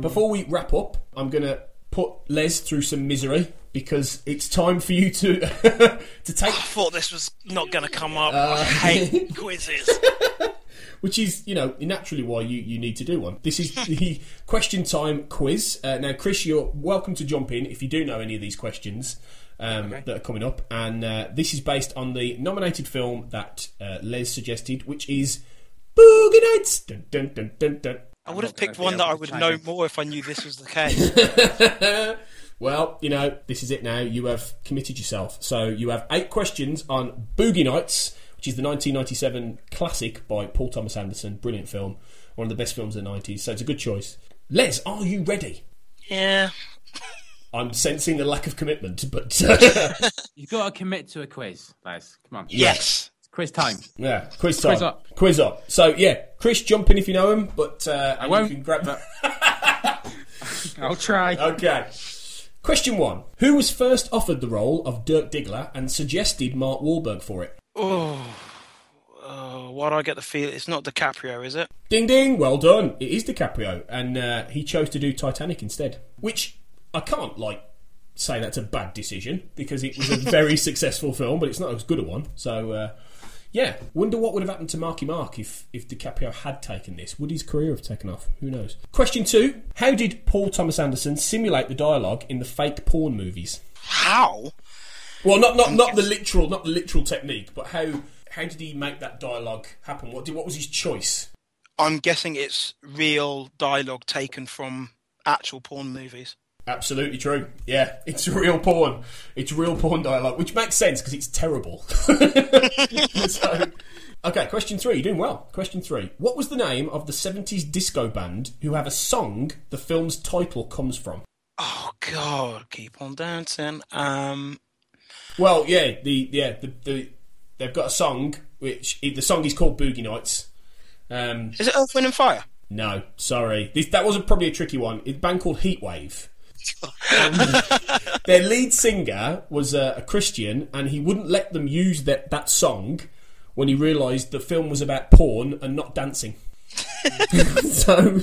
Before we wrap up, I'm going to put Les through some misery because it's time for you to to take I thought this was not going to come up. Uh, I hate quizzes. which is, you know, naturally why you, you need to do one. This is the question time quiz. Uh, now, Chris, you're welcome to jump in if you do know any of these questions um, that are coming up. And uh, this is based on the nominated film that uh, Les suggested, which is Boogie Nights. Dun, dun, dun, dun, dun. I would have picked one that I would chime know in. more if I knew this was the case. Well, you know, this is it now. You have committed yourself. So you have eight questions on Boogie Nights, which is the 1997 classic by Paul Thomas Anderson. Brilliant film. One of the best films of the 90s. So it's a good choice. Les, are you ready? yeah. I'm sensing a lack of commitment, but You've got to commit to a quiz, Les. Come on. Yes. It's quiz time. yeah, quiz time. Quiz up. Quiz up. So yeah, Chris, jump in if you know him, but uh, and you won't. can grab that. I'll try. Okay. Question one: Who was first offered the role of Dirk Diggler and suggested Mark Wahlberg for it? Oh. Uh, why do I get the feel it's not DiCaprio, is it? Ding ding, well done. It is DiCaprio, and uh, he chose to do Titanic instead. Which I can't like say that's a bad decision because it was a very successful film, but it's not as good a one. So uh, yeah, wonder what would have happened to Marky Mark if if DiCaprio had taken this. Would his career have taken off? Who knows? Question two: How did Paul Thomas Anderson simulate the dialogue in the fake porn movies? How? Well, not not not the literal not the literal technique, but how how did he make that dialogue happen? What did what was his choice? I'm guessing it's real dialogue taken from actual porn movies. Absolutely true. Yeah, it's real porn. It's real porn dialogue, which makes sense because it's terrible. so, okay, question three. You're doing well. Question three. What was the name of the 70s disco band who have a song the film's title comes from? Oh God, keep on dancing. Um, Well, yeah, the yeah the, the they've got a song which the song is called Boogie Nights. Um, is it Earth, Wind and Fire? no, sorry, this, that was a, probably a tricky one. It's a band called Heatwave. Um, their lead singer was a, a Christian, and he wouldn't let them use that that song when he realised the film was about porn and not dancing. so,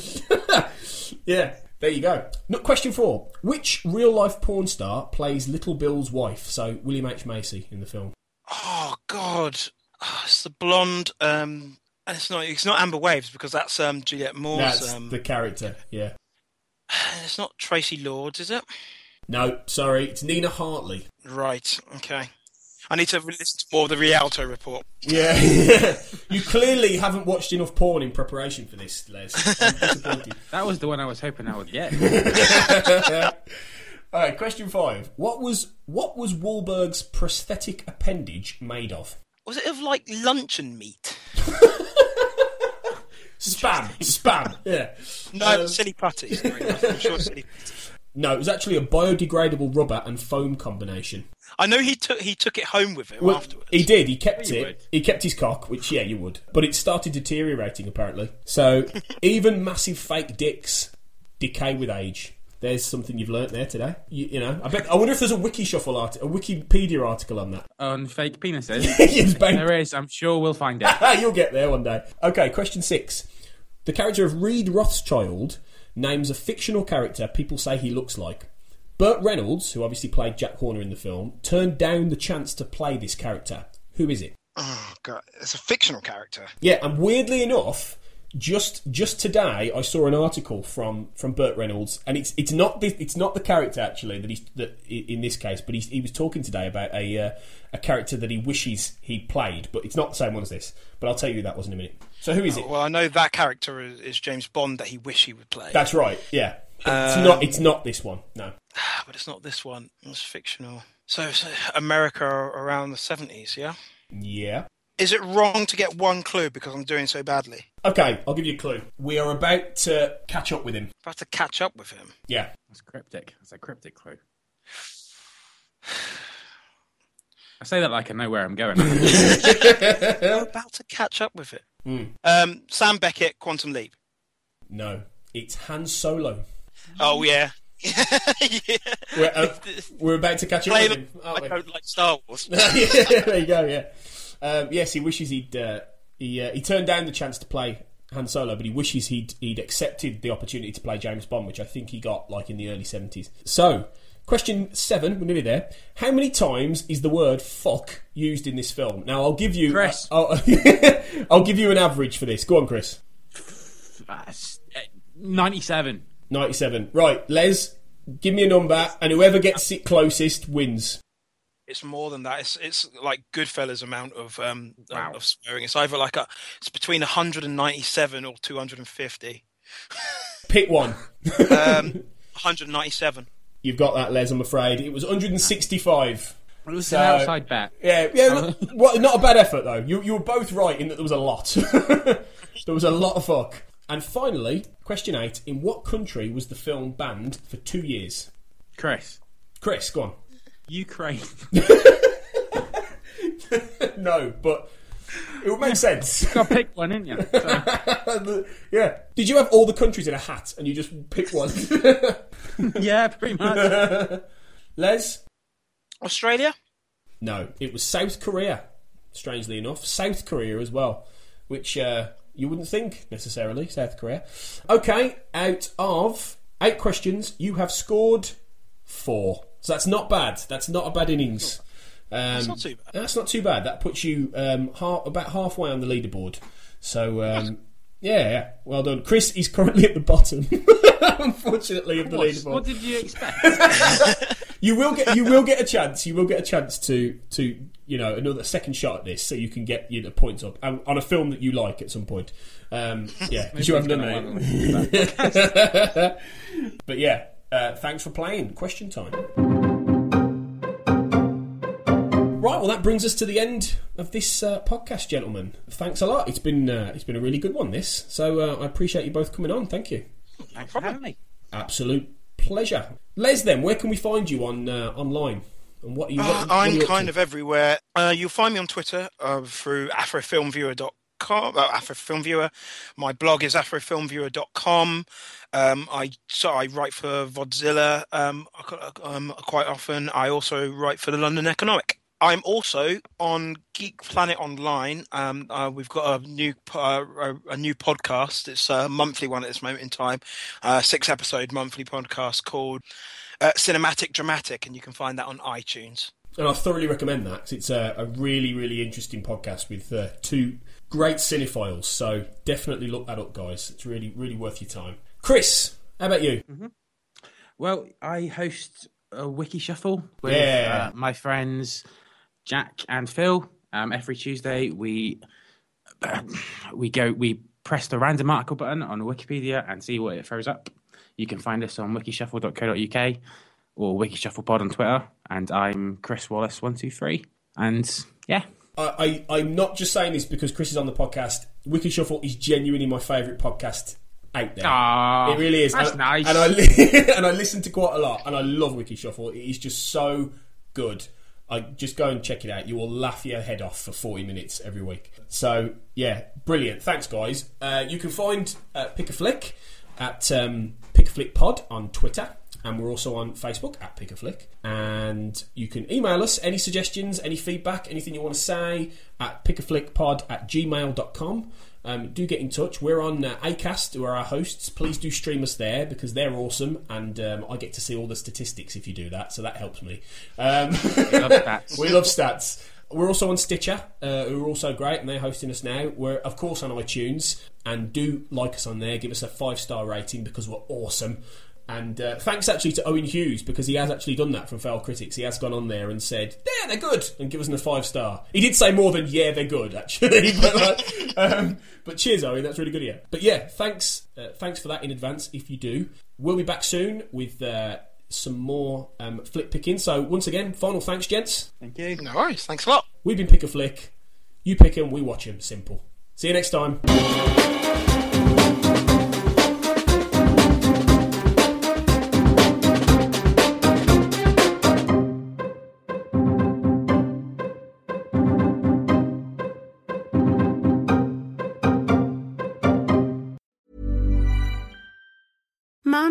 yeah, there you go. No, question four: Which real life porn star plays Little Bill's wife? So William H Macy in the film. Oh God, oh, it's the blonde. Um, and it's not. It's not Amber Waves because that's um, Julianne Moore's. That's Um, the character. Yeah. It's not Traci Lords, is it? No, sorry, it's Nina Hartley. Right. Okay. I need to listen to more of the Rialto report. Yeah, you clearly haven't watched enough porn in preparation for this, Les. I'm disappointed. That was the one I was hoping I would get. All right, question five. What was what was Wahlberg's prosthetic appendage made of? Was it of like luncheon meat? Spam, spam. Yeah. No, Um, silly putty. Sure silly putty. No, it was actually a biodegradable rubber and foam combination. I know he took he took it home with him Well, afterwards. he did. He kept You it. would. He kept his cock, which yeah, you would. But it started deteriorating apparently. So even massive fake dicks decay with age. There's something you've learnt there today. You, you know, I bet. I wonder if there's a wiki shuffle art, a Wikipedia article on that. On fake penises. Yes, there is. I'm sure we'll find it. You'll get there one day. Okay, question six. The character of Reed Rothschild names a fictional character people say he looks like. Burt Reynolds, who obviously played Jack Horner in the film, turned down the chance to play this character. Who is it? Oh god, it's a fictional character. Yeah, and weirdly enough, just just today, I saw an article from from Burt Reynolds, and it's it's not the, it's not the character actually that he's that in this case, but he's, he was talking today about a uh, a character that he wishes he'd played, but it's not the same one as this. But I'll tell you who that was in a minute. So who is it? Well, I know that character is, is James Bond that he wish he would play. That's right. Yeah, it's Um, not it's not this one. No. but it's not this one. It's fictional. So, it's uh, America around the seventies, yeah. Yeah. Is it wrong to get one clue because I'm doing so badly? Okay, I'll give you a clue. We are about to catch up with him. About to catch up with him. Yeah. That's cryptic. That's a cryptic clue. I say that like I know where I'm going. We're about to catch up with it. Hmm. Um, Sam Beckett, Quantum Leap. No, it's Han Solo. Oh yeah. yeah. We're, uh, we're about to catch up Play with them him, aren't we? like, like Star Wars. yeah, there you go. Yeah. Um, yes, he wishes he'd uh, he uh, he turned down the chance to play Han Solo, but he wishes he'd he'd accepted the opportunity to play James Bond, which I think he got like in the early seventies. So, question seven, we're nearly there. How many times is the word "fuck" used in this film? Now, I'll give you Chris. I'll, I'll give you an average for this. Go on, Chris. Uh, 97. Ninety-seven. Right, Les, give me a number, and whoever gets it closest wins. It's more than that. It's it's like Goodfellas amount of um Wow. of swearing. It's either like a it's between 197 or 250. Pick one. Um, 197. You've got that, Les. I'm afraid it was 165. It was So- an outside bet. Yeah, yeah. well, not a bad effort though. You you were both right in that there was a lot. there was a lot of fuck. And finally, question eight: In what country was the film banned for two years? Chris. Chris, go on. Ukraine. no, but it would make sense. Got to pick one, didn't you? yeah. Did you have all the countries in a hat and you just pick one? yeah, pretty much. Les? Australia? No, it was South Korea. Strangely enough, South Korea as well, which uh, you wouldn't think necessarily. South Korea. Okay, out of eight questions, you have scored four. So that's not bad. That's not a bad innings. Um, That's not too bad. That's not too bad. That puts you um, half, about halfway on the leaderboard. So um, yeah, well done. Chris is currently at the bottom, unfortunately, of the What, leaderboard. what did you expect? You will get you will get a chance. You will get a chance to to you know another second shot at this, so you can get you know points up and on a film that you like at some point. Um, yeah, because you haven't done that. but yeah, uh, thanks for playing. Question time. Right, well, that brings us to the end of this uh, podcast, gentlemen. Thanks a lot. It's been uh, it's been a really good one. This, so uh, I appreciate you both coming on. Thank you. Thanks for having me. Absolute pleasure. Les, then, where can we find you on uh, online? And what are you? What, Uh, what are I'm you up kind to? of everywhere. Uh, you'll find me on Twitter uh, through afrofilmviewer.com. Uh, afrofilmviewer. My blog is afrofilmviewer.com. Um, I so I write for Vodzilla um, um, quite often. I also write for the London Economic. I'm also on Geek Planet Online. Um, uh, we've got a new uh, a, a new podcast. It's a monthly one at this moment in time, uh, six episode monthly podcast called uh, Cinematic Dramatic, and you can find that on iTunes. and I thoroughly recommend that 'cause it's a, a really, really interesting podcast with uh, two great cinephiles. So definitely look that up, guys. It's really, really worth your time. Chris, how about you? Well, I host a wiki shuffle with Yeah. uh, my friends Jack and Phil. Um, every Tuesday, we we go we press the random article button on Wikipedia and see what it throws up. You can find us on wikishuffle.co.uk or wikishufflepod on Twitter. And I'm Chris Wallace one two three. And yeah, I, I, I'm not just saying this because Chris is on the podcast. Wikishuffle is genuinely my favourite podcast out there. Aw, it really is. that's and, nice. And I and I listen to quite a lot, and I love Wiki Shuffle. It is just so good. I just go and check it out. You will laugh your head off for 40 minutes every week. So yeah, brilliant. Thanks, guys. Uh, you can find uh, Pick a Flick at um, Pick a Flick Pod on Twitter. And we're also on Facebook at Pick a Flick. And you can email us any suggestions, any feedback, anything you want to say at pickaflickpod at gmail.com. Um, do get in touch. We're on uh, Acast, who are our hosts. Please do stream us there because they're awesome, and um, I get to see all the statistics if you do that, so that helps me. Um, love stats. we love stats. We're also on Stitcher, uh, who are also great, and they're hosting us now. We're, of course, on iTunes, and do like us on there. Give us a five star rating because we're awesome. And uh, thanks actually to Owen Hughes because he has actually done that from Failed Critics. He has gone on there and said, "Yeah, they're good," and give us a five star. He did say more than "Yeah, they're good," actually. but, like, um, but cheers, Owen. That's really good of you. But yeah, thanks, uh, thanks for that in advance. If you do, we'll be back soon with. Uh, some more um, flick picking. So once again, final thanks, gents. Thank you. No worries. Thanks a lot. We've been pick a flick. You pick 'em, we watch 'em. Simple. See you next time.